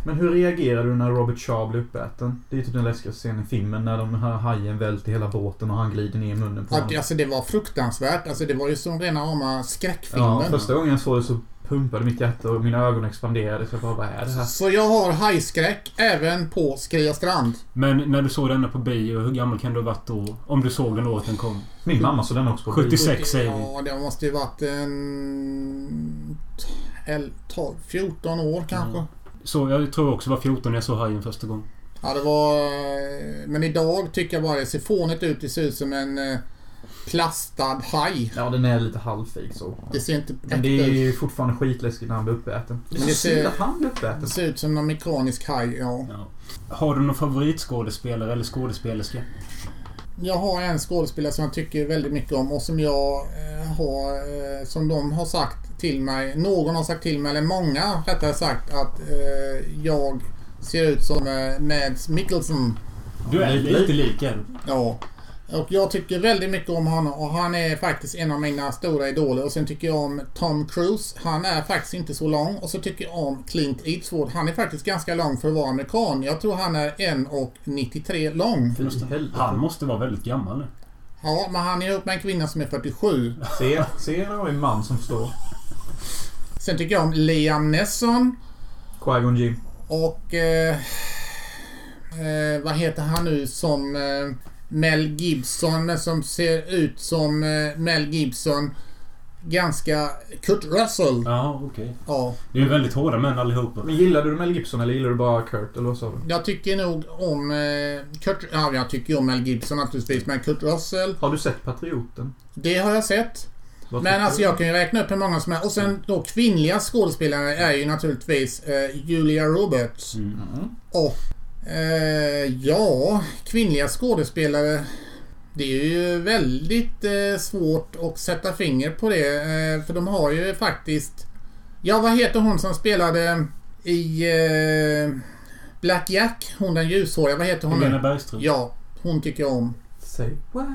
Men hur reagerar du när Robert Shaw blir uppäten? Det är typ den läskigaste scenen i filmen när de här hajen välter hela båten och han glider ner i munnen på Att, honom. alltså det var fruktansvärt. Alltså det var ju som rena rama skräckfilmer. Ja, första gången jag såg det så pumpade mitt hjärta och mina ögon expanderade. Så jag bara, vad är det här? Så jag har hajskräck även på Skria strand. Men när du såg denna på bio, hur gammal kan du ha varit då? Om du såg den året den kom? Min mamma såg den också på bio. 76 säger vi. Ja, det måste ju varit en... 11, 12, 14 år kanske. Ja. Så jag tror också det var 14 när jag såg Hajen första gången. Ja, det var... Men idag tycker jag bara det ser fånigt ut. Det ser ut som en eh, plastad haj. Ja, den är lite halvfejk så. Det ser inte Men det är ju fortfarande skitläskigt när han blir uppäten. Det det ser- att han blir uppäten. Det ser ut som någon mekanisk haj, ja. Ja. Har du någon favoritskådespelare eller skådespelerska? Jag har en skådespelare som jag tycker väldigt mycket om och som jag eh, har, eh, som de har sagt till mig, någon har sagt till mig, eller många rättare sagt, att eh, jag ser ut som eh, Mads Mikkelsen. Du är lite- lik du. Ja. Och jag tycker väldigt mycket om honom och han är faktiskt en av mina stora idoler. Och sen tycker jag om Tom Cruise. Han är faktiskt inte så lång. Och så tycker jag om Clint Eastwood. Han är faktiskt ganska lång för att vara amerikan. Jag tror han är 1,93 lång. Han måste vara väldigt gammal nu. Ja, men han är ihop med en kvinna som är 47. Se, se då en man som förstår. Sen tycker jag om Liam Neeson. Qui-Gon Jinn. Och... Eh, eh, vad heter han nu som eh, Mel Gibson, men som ser ut som eh, Mel Gibson. Ganska... Kurt Russell. Ja, okej. Ja. Det är ju väldigt hårda män allihopa. Men gillar du Mel Gibson eller gillar du bara Kurt? Eller vad sa du? Jag tycker nog om eh, Kurt... Ja, jag tycker om Mel Gibson naturligtvis, men Kurt Russell, Har du sett Patrioten? det har jag sett. Vad Men alltså du? jag kan ju räkna upp hur många som är. Och sen då kvinnliga skådespelare är ju naturligtvis eh, Julia Roberts. Mm. Och eh, ja, kvinnliga skådespelare. Det är ju väldigt eh, svårt att sätta finger på det. Eh, för de har ju faktiskt... Ja, vad heter hon som spelade i eh, Black Jack? Hon den ljushåriga. Vad heter hon Helena? Bergström. Ja, hon tycker jag om. Say what?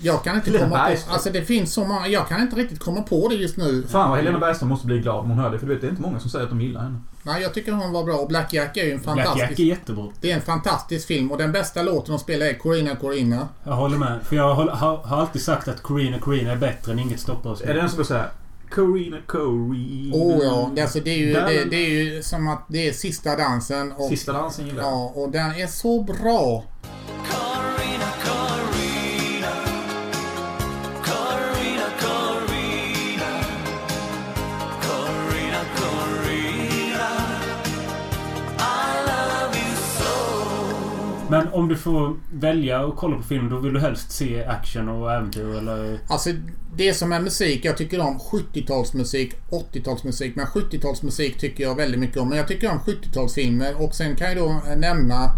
Jag kan inte Helena komma på... Bergström. Alltså det finns så många... Jag kan inte riktigt komma på det just nu. Fan vad Helena Bergström måste bli glad om hon hör det. För du vet, det är inte många som säger att de gillar henne. Nej, jag tycker hon var bra. Och Black Jack är ju en Black Jack fantastisk... är jättebra. Det är en fantastisk film och den bästa låten de spelar är Corina Corina. Jag håller med. För jag har, har, har alltid sagt att Corina Corina är bättre än Inget stoppar oss. Är det den som går såhär... Corina, Corina. Oh ja, det, alltså, det, är ju, det, det är ju som att det är sista dansen. Och, Sista dansen gillar jag. Ja, och den är så bra. Men om du får välja och kolla på film, då vill du helst se action och äventyr eller... Alltså det som är musik, jag tycker om 70-talsmusik, 80-talsmusik. Men 70-talsmusik tycker jag väldigt mycket om. Men jag tycker om 70-talsfilmer och sen kan jag då eh, nämna,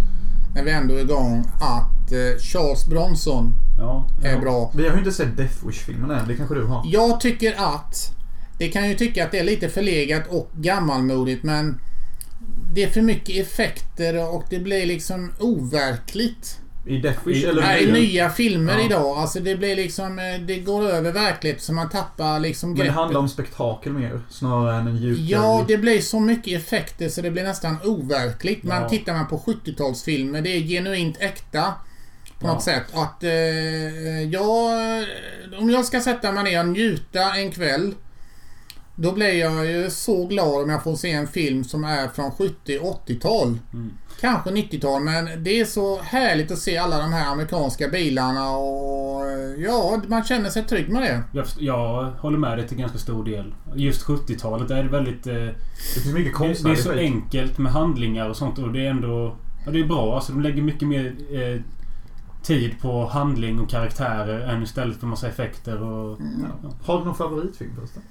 när vi ändå är igång, att eh, Charles Bronson Ja. är ja. bra. Vi har ju inte sett Death Wish-filmen än. Det kanske du har? Jag tycker att det kan ju tycka att det är lite förlegat och gammalmodigt men det är för mycket effekter och det blir liksom overkligt. I Death Wish I- eller Nej, i nya? filmer Ja. idag. Alltså det blir liksom... eh, Det går över verkligt så man tappar liksom Men det greppet. handlar om spektakel mer. Snarare än en djup Ja, det blir så mycket effekter så det blir nästan overkligt. Ja. tittar man på 70-talsfilmer, det är genuint äkta. På Ja. något sätt. Att eh, jag... Om jag ska sätta mig ner och njuta en kväll. Då blir jag ju så glad om jag får se en film som är från 70-80-tal. Mm. Kanske 90-tal, men det är så härligt att se alla de här amerikanska bilarna och ja, man känner sig trygg med det. Jag, jag håller med dig till ganska stor del. Just 70-talet är det väldigt... Eh, Det finns mycket det, det är så enkelt med handlingar och sånt och det är ändå... Ja, det är bra. Alltså de lägger mycket mer eh, tid på handling och karaktärer än istället för massa effekter och... Ja. Har du någon favoritfilm förresten?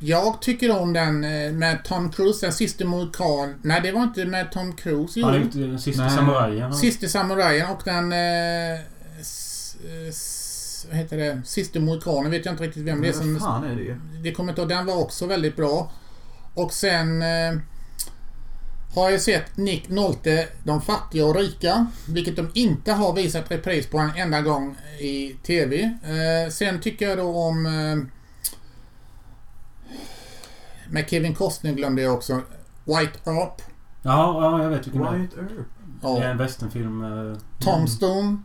Jag tycker om den eh, med Tom Cruise, den sista Mohikan. Nej, det var inte med Tom Cruise. Han gjort den sista samurajen. Sista Samurajen och den... Eh, s, s, vad heter det? Sista Mohikanen vet jag inte riktigt vem det är Vad som... fan är det? Det kommer inte. Den var också väldigt bra. Och sen... Eh, har jag sett Nick Nolte, De fattiga och rika. Vilket de inte har visat repris på en enda gång i TV. Eh, sen tycker jag då om... Eh, med Kevin Costner glömde jag också. White Earp. Ja, ja, jag vet vilken det är. White Earp. Det är Ja. en westernfilm. eh, Tom Stone.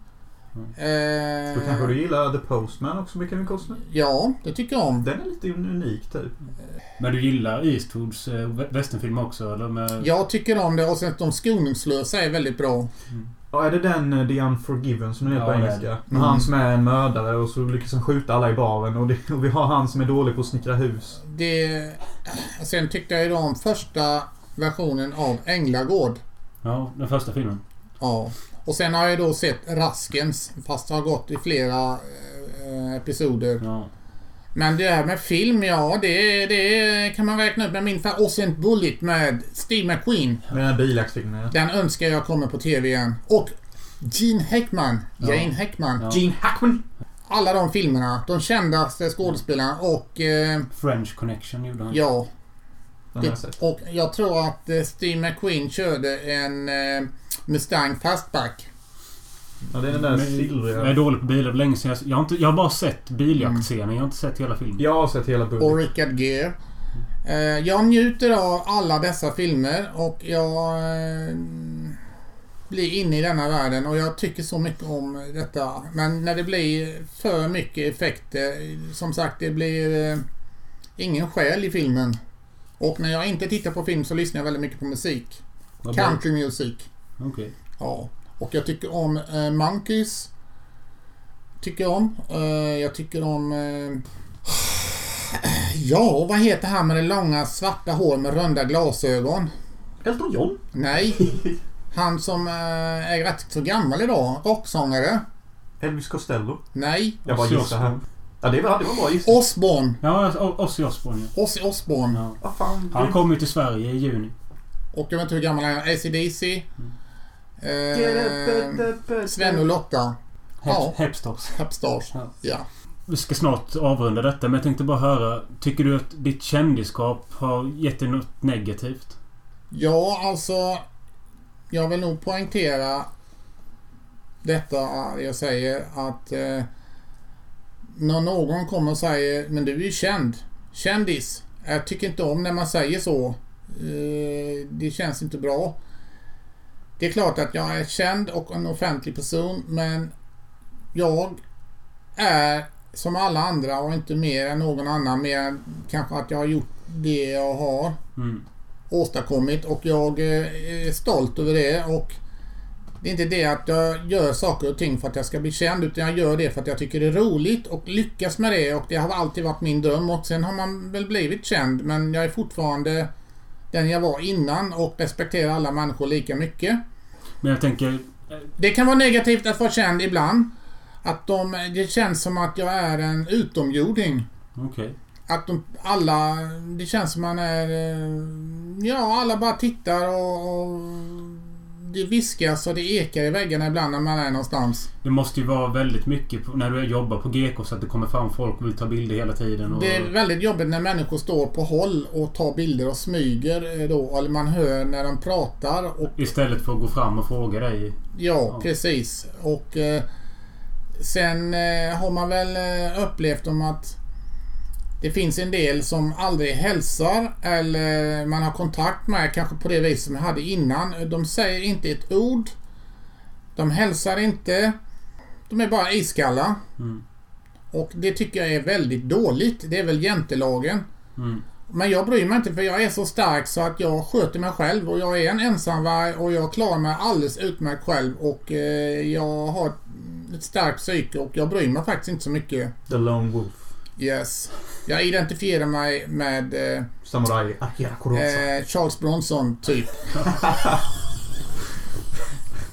Eh, Då kanske du gillar The Postman också med Kevin Costner? Ja, det tycker jag om. Den är lite unik typ. Men du gillar Eastwoods eh, vä- westernfilmer också? Eller med... Jag tycker om det och sen att de skoningslösa är väldigt bra. Ja, är det den eh, The Unforgiven som den heter Ja, på engelska? Med han som är en mördare och så lyckas han skjuta alla i baren och, det, och vi har han som är dålig på att snickra hus. Det, sen tyckte jag ju om första versionen av Änglagård. Ja, den första filmen. Ja. Och sen har jag då sett Raskens, fast det har gått i flera eh, episoder. Ja. Men det här med film, ja det, det kan man räkna upp med min sen Bullet med Steve McQueen. Med bilaxfilmen ja. Den önskar jag kommer på TV igen. Och Gene Hackman. Ja. Jane Hackman. Ja. Gene Hackman! Alla de filmerna. De kändaste skådespelarna och eh, French Connection gjorde han. ja. Sett. Och jag tror att eh, Steve McQueen körde en eh, Mustang Fastback. Ja, det är den där Men Jag är silvriga. dålig på bilar. Länge sedan jag, jag, har inte, jag har bara sett biljaktscenen. Jag har inte sett hela filmen. Jag har sett hela och Bullet. Richard Gere. Eh, jag njuter av alla dessa filmer och jag eh, blir inne i denna världen och jag tycker så mycket om detta. Men när det blir för mycket effekter, som sagt det blir eh, ingen själ i filmen. Och när jag inte tittar på film så lyssnar jag väldigt mycket på musik. Country music. Okej. Ja. Och jag tycker om eh, Monkeys. Tycker jag om. Eh, jag tycker om... Eh, ja, vad heter han med det långa svarta hår med runda glasögon? Elton John? Nej. Han som eh, är rätt så gammal idag. Rocksångare. Elvis Costello? Nej. Jag bara gissar här. Ja, det var, det var bra gissning. Osbourne. Ja, Ozzy Osbourne ja. Ozzy Osbourne. ja. Vad fan? Han kommer ju till Sverige i juni. Och jag vet inte hur gammal han är. ACDC. Up, Eh, Sven och Lotta. Ja. Hep- Hepstars. Hepstars. Ja. Ja. Vi ska snart avrunda detta men jag tänkte bara höra. Tycker du att ditt kändisskap har gett dig något negativt? Ja, alltså. Jag vill nog poängtera detta jag säger att eh, när någon kommer och säger men du är ju känd. Kändis. Jag tycker inte om när man säger så. Eh, det känns inte bra. Det är klart att jag är känd och en offentlig person men jag är som alla andra och inte mer än någon annan. Mer än kanske att jag har gjort det jag har Mm. åstadkommit och jag eh, är stolt över det och det är inte det att jag gör saker och ting för att jag ska bli känd utan jag gör det för att jag tycker det är roligt och lyckas med det och det har alltid varit min dröm och sen har man väl blivit känd men jag är fortfarande den jag var innan och respekterar alla människor lika mycket. Men jag tänker... Det kan vara negativt att vara känd ibland. Att de, det känns som att jag är en utomjording. Okej. Att de, alla, det känns som man är, eh, ja alla bara tittar och, och det viskas och det ekar i väggarna ibland när man är någonstans. Det måste ju vara väldigt mycket på, när du jobbar på GK så att det kommer fram folk och vill ta bilder hela tiden. Och, Det är väldigt jobbigt när människor står på håll och tar bilder och smyger eh, då, eller man hör när de pratar och Istället för att gå fram och fråga dig. ja, Ja. precis. Och eh, sen eh, har man väl eh, upplevt om att det finns en del som aldrig hälsar eller man har kontakt med kanske på det vis som jag hade innan. De säger inte ett ord. De hälsar inte. De är bara iskalla. Mm. Och det tycker jag är väldigt dåligt. Det är väl jantelagen. Mm. Men jag bryr mig inte för jag är så stark så att jag sköter mig själv och jag är en ensamvarg och jag klarar mig alldeles utmärkt själv och eh, jag har ett starkt psyke och jag bryr mig faktiskt inte så mycket. The Lone Wolf. Yes. Jag identifierar mig med eh, Samurai Akira Kurosawa. eh, Charles Bronson typ.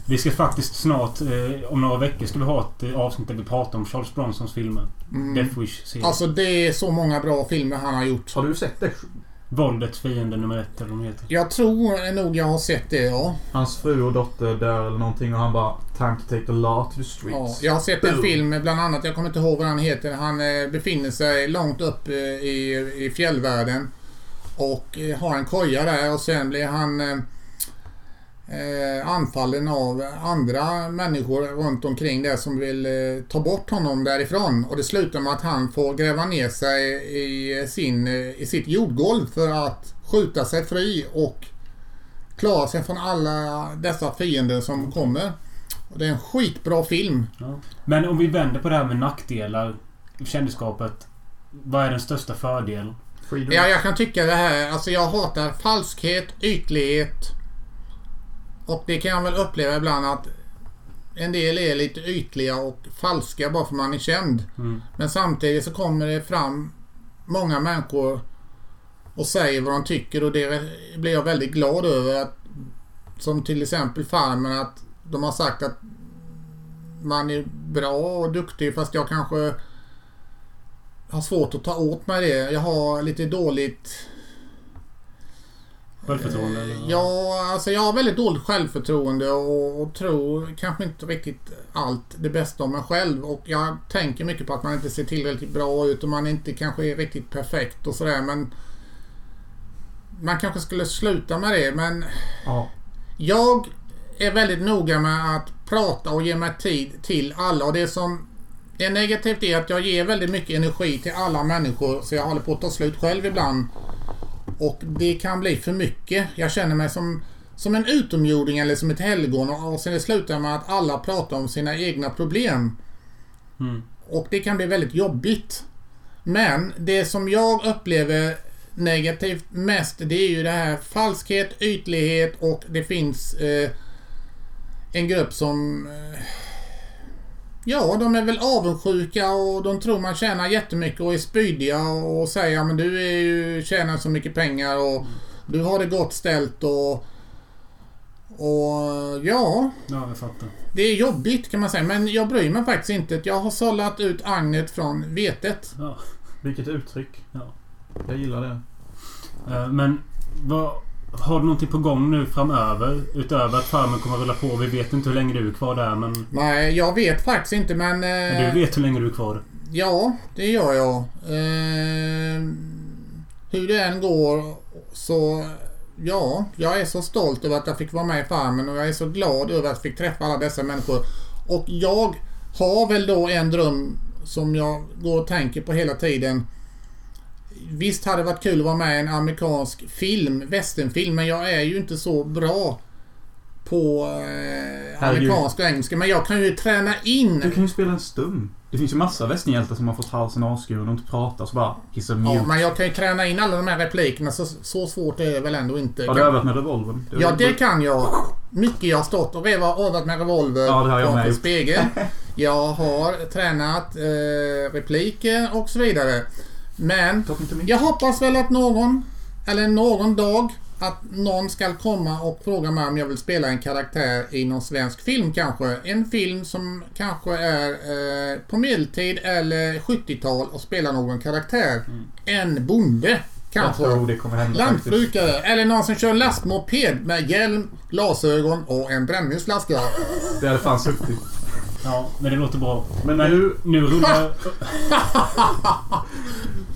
Vi ska faktiskt snart, eh, om några veckor, ska vi ha ett eh, avsnitt där vi pratar om Charles Bronsons filmer. Death Wish-serien. Alltså det är så många bra filmer han har gjort. Har du sett det? Våldets fiende nummer ett, eller vad de heter. Jag tror nog jag har sett det ja. Hans fru och dotter dör eller någonting och han bara Time to take the law to the ja. streets. Jag har sett en film bland annat, jag kommer inte ihåg vad han heter. Han eh, befinner sig långt upp eh, i, i fjällvärlden. Och eh, har en koja där och sen blir han eh, anfallen av andra människor runt omkring där som vill eh, ta bort honom därifrån. Och det slutar med att han får gräva ner sig i, sin, eh, i sitt jordgolv för att skjuta sig fri och klara sig från alla dessa fiender som kommer. Och det är en skitbra film. Ja. Men om vi vänder på det här med nackdelar i kändisskapet. Vad är den största fördelen? Freedom. Ja, jag kan tycka det här. Alltså jag hatar falskhet, ytlighet. Och det kan jag väl uppleva ibland att en del är lite ytliga och falska bara för man är känd. Mm. Men samtidigt så kommer det fram många människor och säger vad de tycker och det blir jag väldigt glad över. Att, som till exempel Farmen att de har sagt att man är bra och duktig fast jag kanske har svårt att ta åt mig det. Jag har lite dåligt Självförtroende? eller? Ja, alltså jag har väldigt dåligt självförtroende och, och tror kanske inte riktigt allt det bästa om mig själv. Och jag tänker mycket på att man inte ser tillräckligt bra ut och man inte kanske är riktigt perfekt och sådär. Men man kanske skulle sluta med det. Men Ja. jag är väldigt noga med att prata och ge mig tid till alla. Och det som är negativt är att jag ger väldigt mycket energi till alla människor så jag håller på att ta slut själv ibland. Och det kan bli för mycket. Jag känner mig som, som en utomjording eller som ett helgon och, sen det slutar med att alla pratar om sina egna problem. Mm. Och det kan bli väldigt jobbigt. Men det som jag upplever negativt mest det är ju det här falskhet, ytlighet och det finns eh, en grupp som eh, Ja, de är väl avundsjuka och de tror man tjänar jättemycket och är spydiga och säger men du är ju, tjänar så mycket pengar och du har det gott ställt och och ja, Ja, jag fattar. det är jobbigt kan man säga. Men jag bryr mig faktiskt inte. Jag har sållat ut agnet från vetet. Ja. Vilket uttryck. Ja. Jag gillar det. Eh, Men vad, har du någonting på gång nu framöver? Utöver att Farmen kommer att rulla på. Vi vet inte hur länge du är kvar där men... Nej, jag vet faktiskt inte men... Men Eh, du vet hur länge du är kvar? Ja, det gör jag. Eh, hur det än går så... Ja, jag är så stolt över att jag fick vara med i Farmen och jag är så glad över att jag fick träffa alla dessa människor. Och jag har väl då en dröm som jag går och tänker på hela tiden. Visst hade det varit kul att vara med i en amerikansk film, westernfilm, men jag är ju inte så bra på eh, amerikanska och engelska. Men jag kan ju träna in. Du kan ju spela en stum. Det finns ju massa västernhjältar som har fått halsen avskuren och inte pratar så bara He's a mute. Ja, men jag kan ju träna in alla de här replikerna så, så svårt är det väl ändå inte. Har du övat med revolvern? Ja, det kan jag. Mycket jag har stått och övat med revolver Ja, det har jag med gjort. spegeln. Jag har tränat eh, repliker och så vidare. Men jag hoppas väl att någon, eller någon dag, att någon ska komma och fråga mig om jag vill spela en karaktär i någon svensk film kanske. En film som kanske är eh, på medeltid eller 70-tal och spela någon karaktär. En bonde Jag kanske. tror det kommer hända faktiskt. Lantbrukare eller någon som kör lastmoped med hjälm, glasögon och en brännvinsflaska. Det hade fan suttit. Ja, men det låter bra. Men nu... Nu rullar...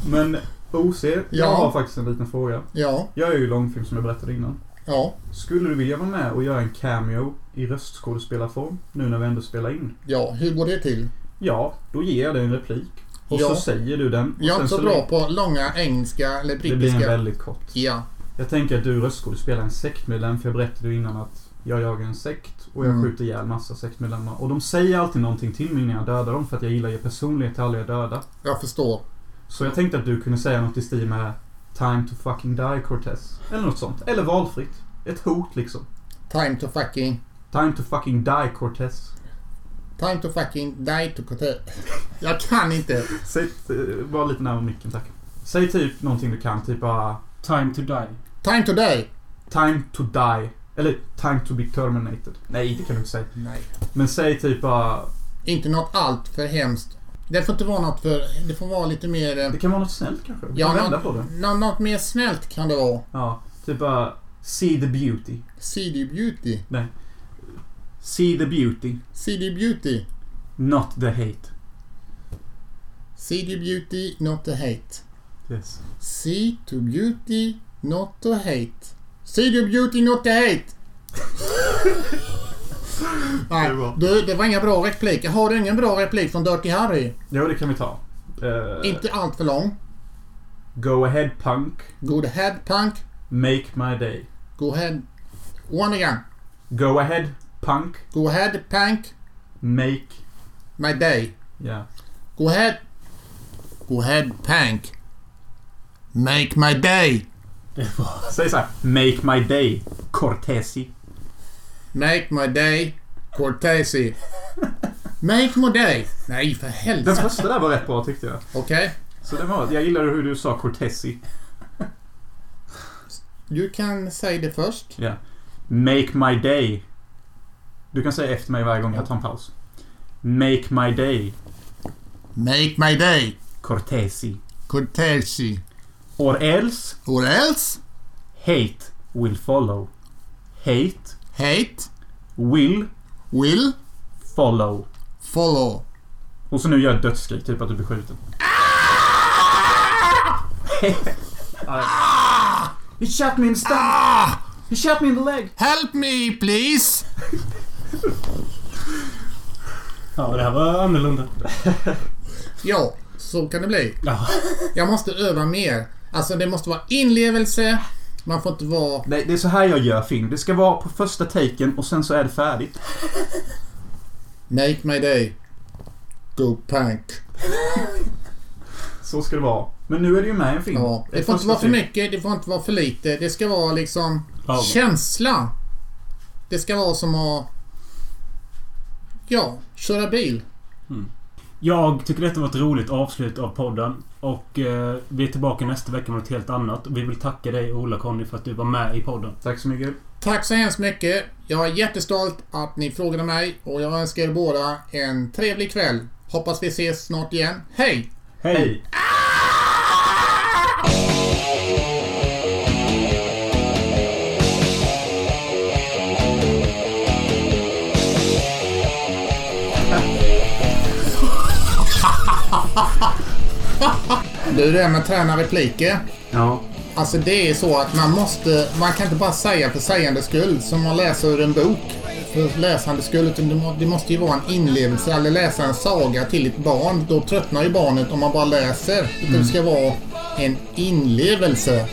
Men OC, jag Ja. har faktiskt en liten fråga. Ja, Jag är ju långfilm som jag berättade innan. ja, Skulle du vilja vara med och göra en cameo i röstskådespelarform nu när vi ändå spelar in? ja. Hur går det till? Ja, då ger jag dig en replik. Och Ja. så säger du den. Och Jag är inte så så bra på långa engelska eller Det blir en brittiska. väldigt kort. Ja, Jag tänker att du röstskådespelar en sektmedlem för jag berättade ju innan att jag jagar en sekt och jag Mm. skjuter ihjäl massa sektmedlemmar. Och de säger alltid någonting till mig när jag dödar dem för att jag gillar att ge personlighet till alla jag dödar. jag förstår. Så jag tänkte att du kunde säga något i stil med Time to fucking die Cortez. Eller något sånt. Eller valfritt. Ett hot liksom. Time to fucking... Time to fucking die Cortez. Time to fucking die to kote. Jag kan inte. Säg, eh, var lite närmare micken tack. Säg typ någonting du kan. Typ bara Time to die. Time to die. Time to die. Eller Time to be terminated. Nej, det kan du inte säga. Nej. Men säg typ bara... Inte något allt för hemskt. Det får inte vara något för... Det får vara lite mer... eh, Det kan vara något snällt kanske. Du Ja, kan vända något, på det. nå- något mer snällt kan det vara. Ja, typ bara See the beauty. CD Beauty. See the beauty. CD Beauty. Not the hate. CD Beauty, not to hate. Yes. See to beauty, not to hate. See the beauty, not to hate. Nej, Det du, det var inga bra repliker. Har du ingen bra replik från Dirty Harry? Jo, det kan vi ta. Eh, Inte allt för lång. Go ahead punk. Go ahead punk. Make my day. Go ahead. One again. Go ahead Punk. Go ahead, Pank. Make. My day. Ja. Go ahead. Go ahead, Pank. Make my day. Säg så här. Make my day. Cortesi. Make my day. Cortesi. Make my day. Nej, för Den helvete. första där var rätt bra tyckte jag. Okej. Så det var, jag gillade hur du sa Cortesi. Du kan säga det först. Ja. Make my day. Du kan säga efter mig varje gång jag tar en paus. Make my day. Make my day. Cortesi. Cortesi. Or else Or else. hate will follow. Hate Hate. will Will. follow. Follow. Och så nu gör jag dödsskrik, typ att du blir skjuten. He shot me in the stomach. Ah! He shot me in the leg. Help me, please. Ja, det här var annorlunda. Ja, så kan det bli. Ja. Jag måste öva mer. Alltså, det måste vara inlevelse. Man får inte vara... Nej, det är så här jag gör film. Det ska vara på första taken och sen så är det färdigt. Make my day. Go Pank. Så ska det vara. Men nu är det ju med i en film. Ja, det får inte vara för mycket, det får inte vara för lite. Det ska vara liksom Ja. känsla. Det ska vara som att... Ja, köra bil. Jag tycker detta var ett roligt avslut av podden. Och eh, vi är tillbaka nästa vecka med något helt annat. Vi vill tacka dig Ola-Conny för att du var med i podden. Tack så mycket. Tack så hemskt mycket. Jag är jättestolt att ni frågade mig och jag önskar er båda en trevlig kväll. Hoppas vi ses snart igen. Hej! Hej! Du, det där med att träna repliker. Ja. Alltså det är så att man måste... Man kan inte bara säga för sägandes skull som man läser ur en bok. För läsandets skull. Utan det, må, det måste ju vara en inlevelse eller läsa en saga till ett barn. Då tröttnar ju barnet om man bara läser. Utan det ska vara en inlevelse.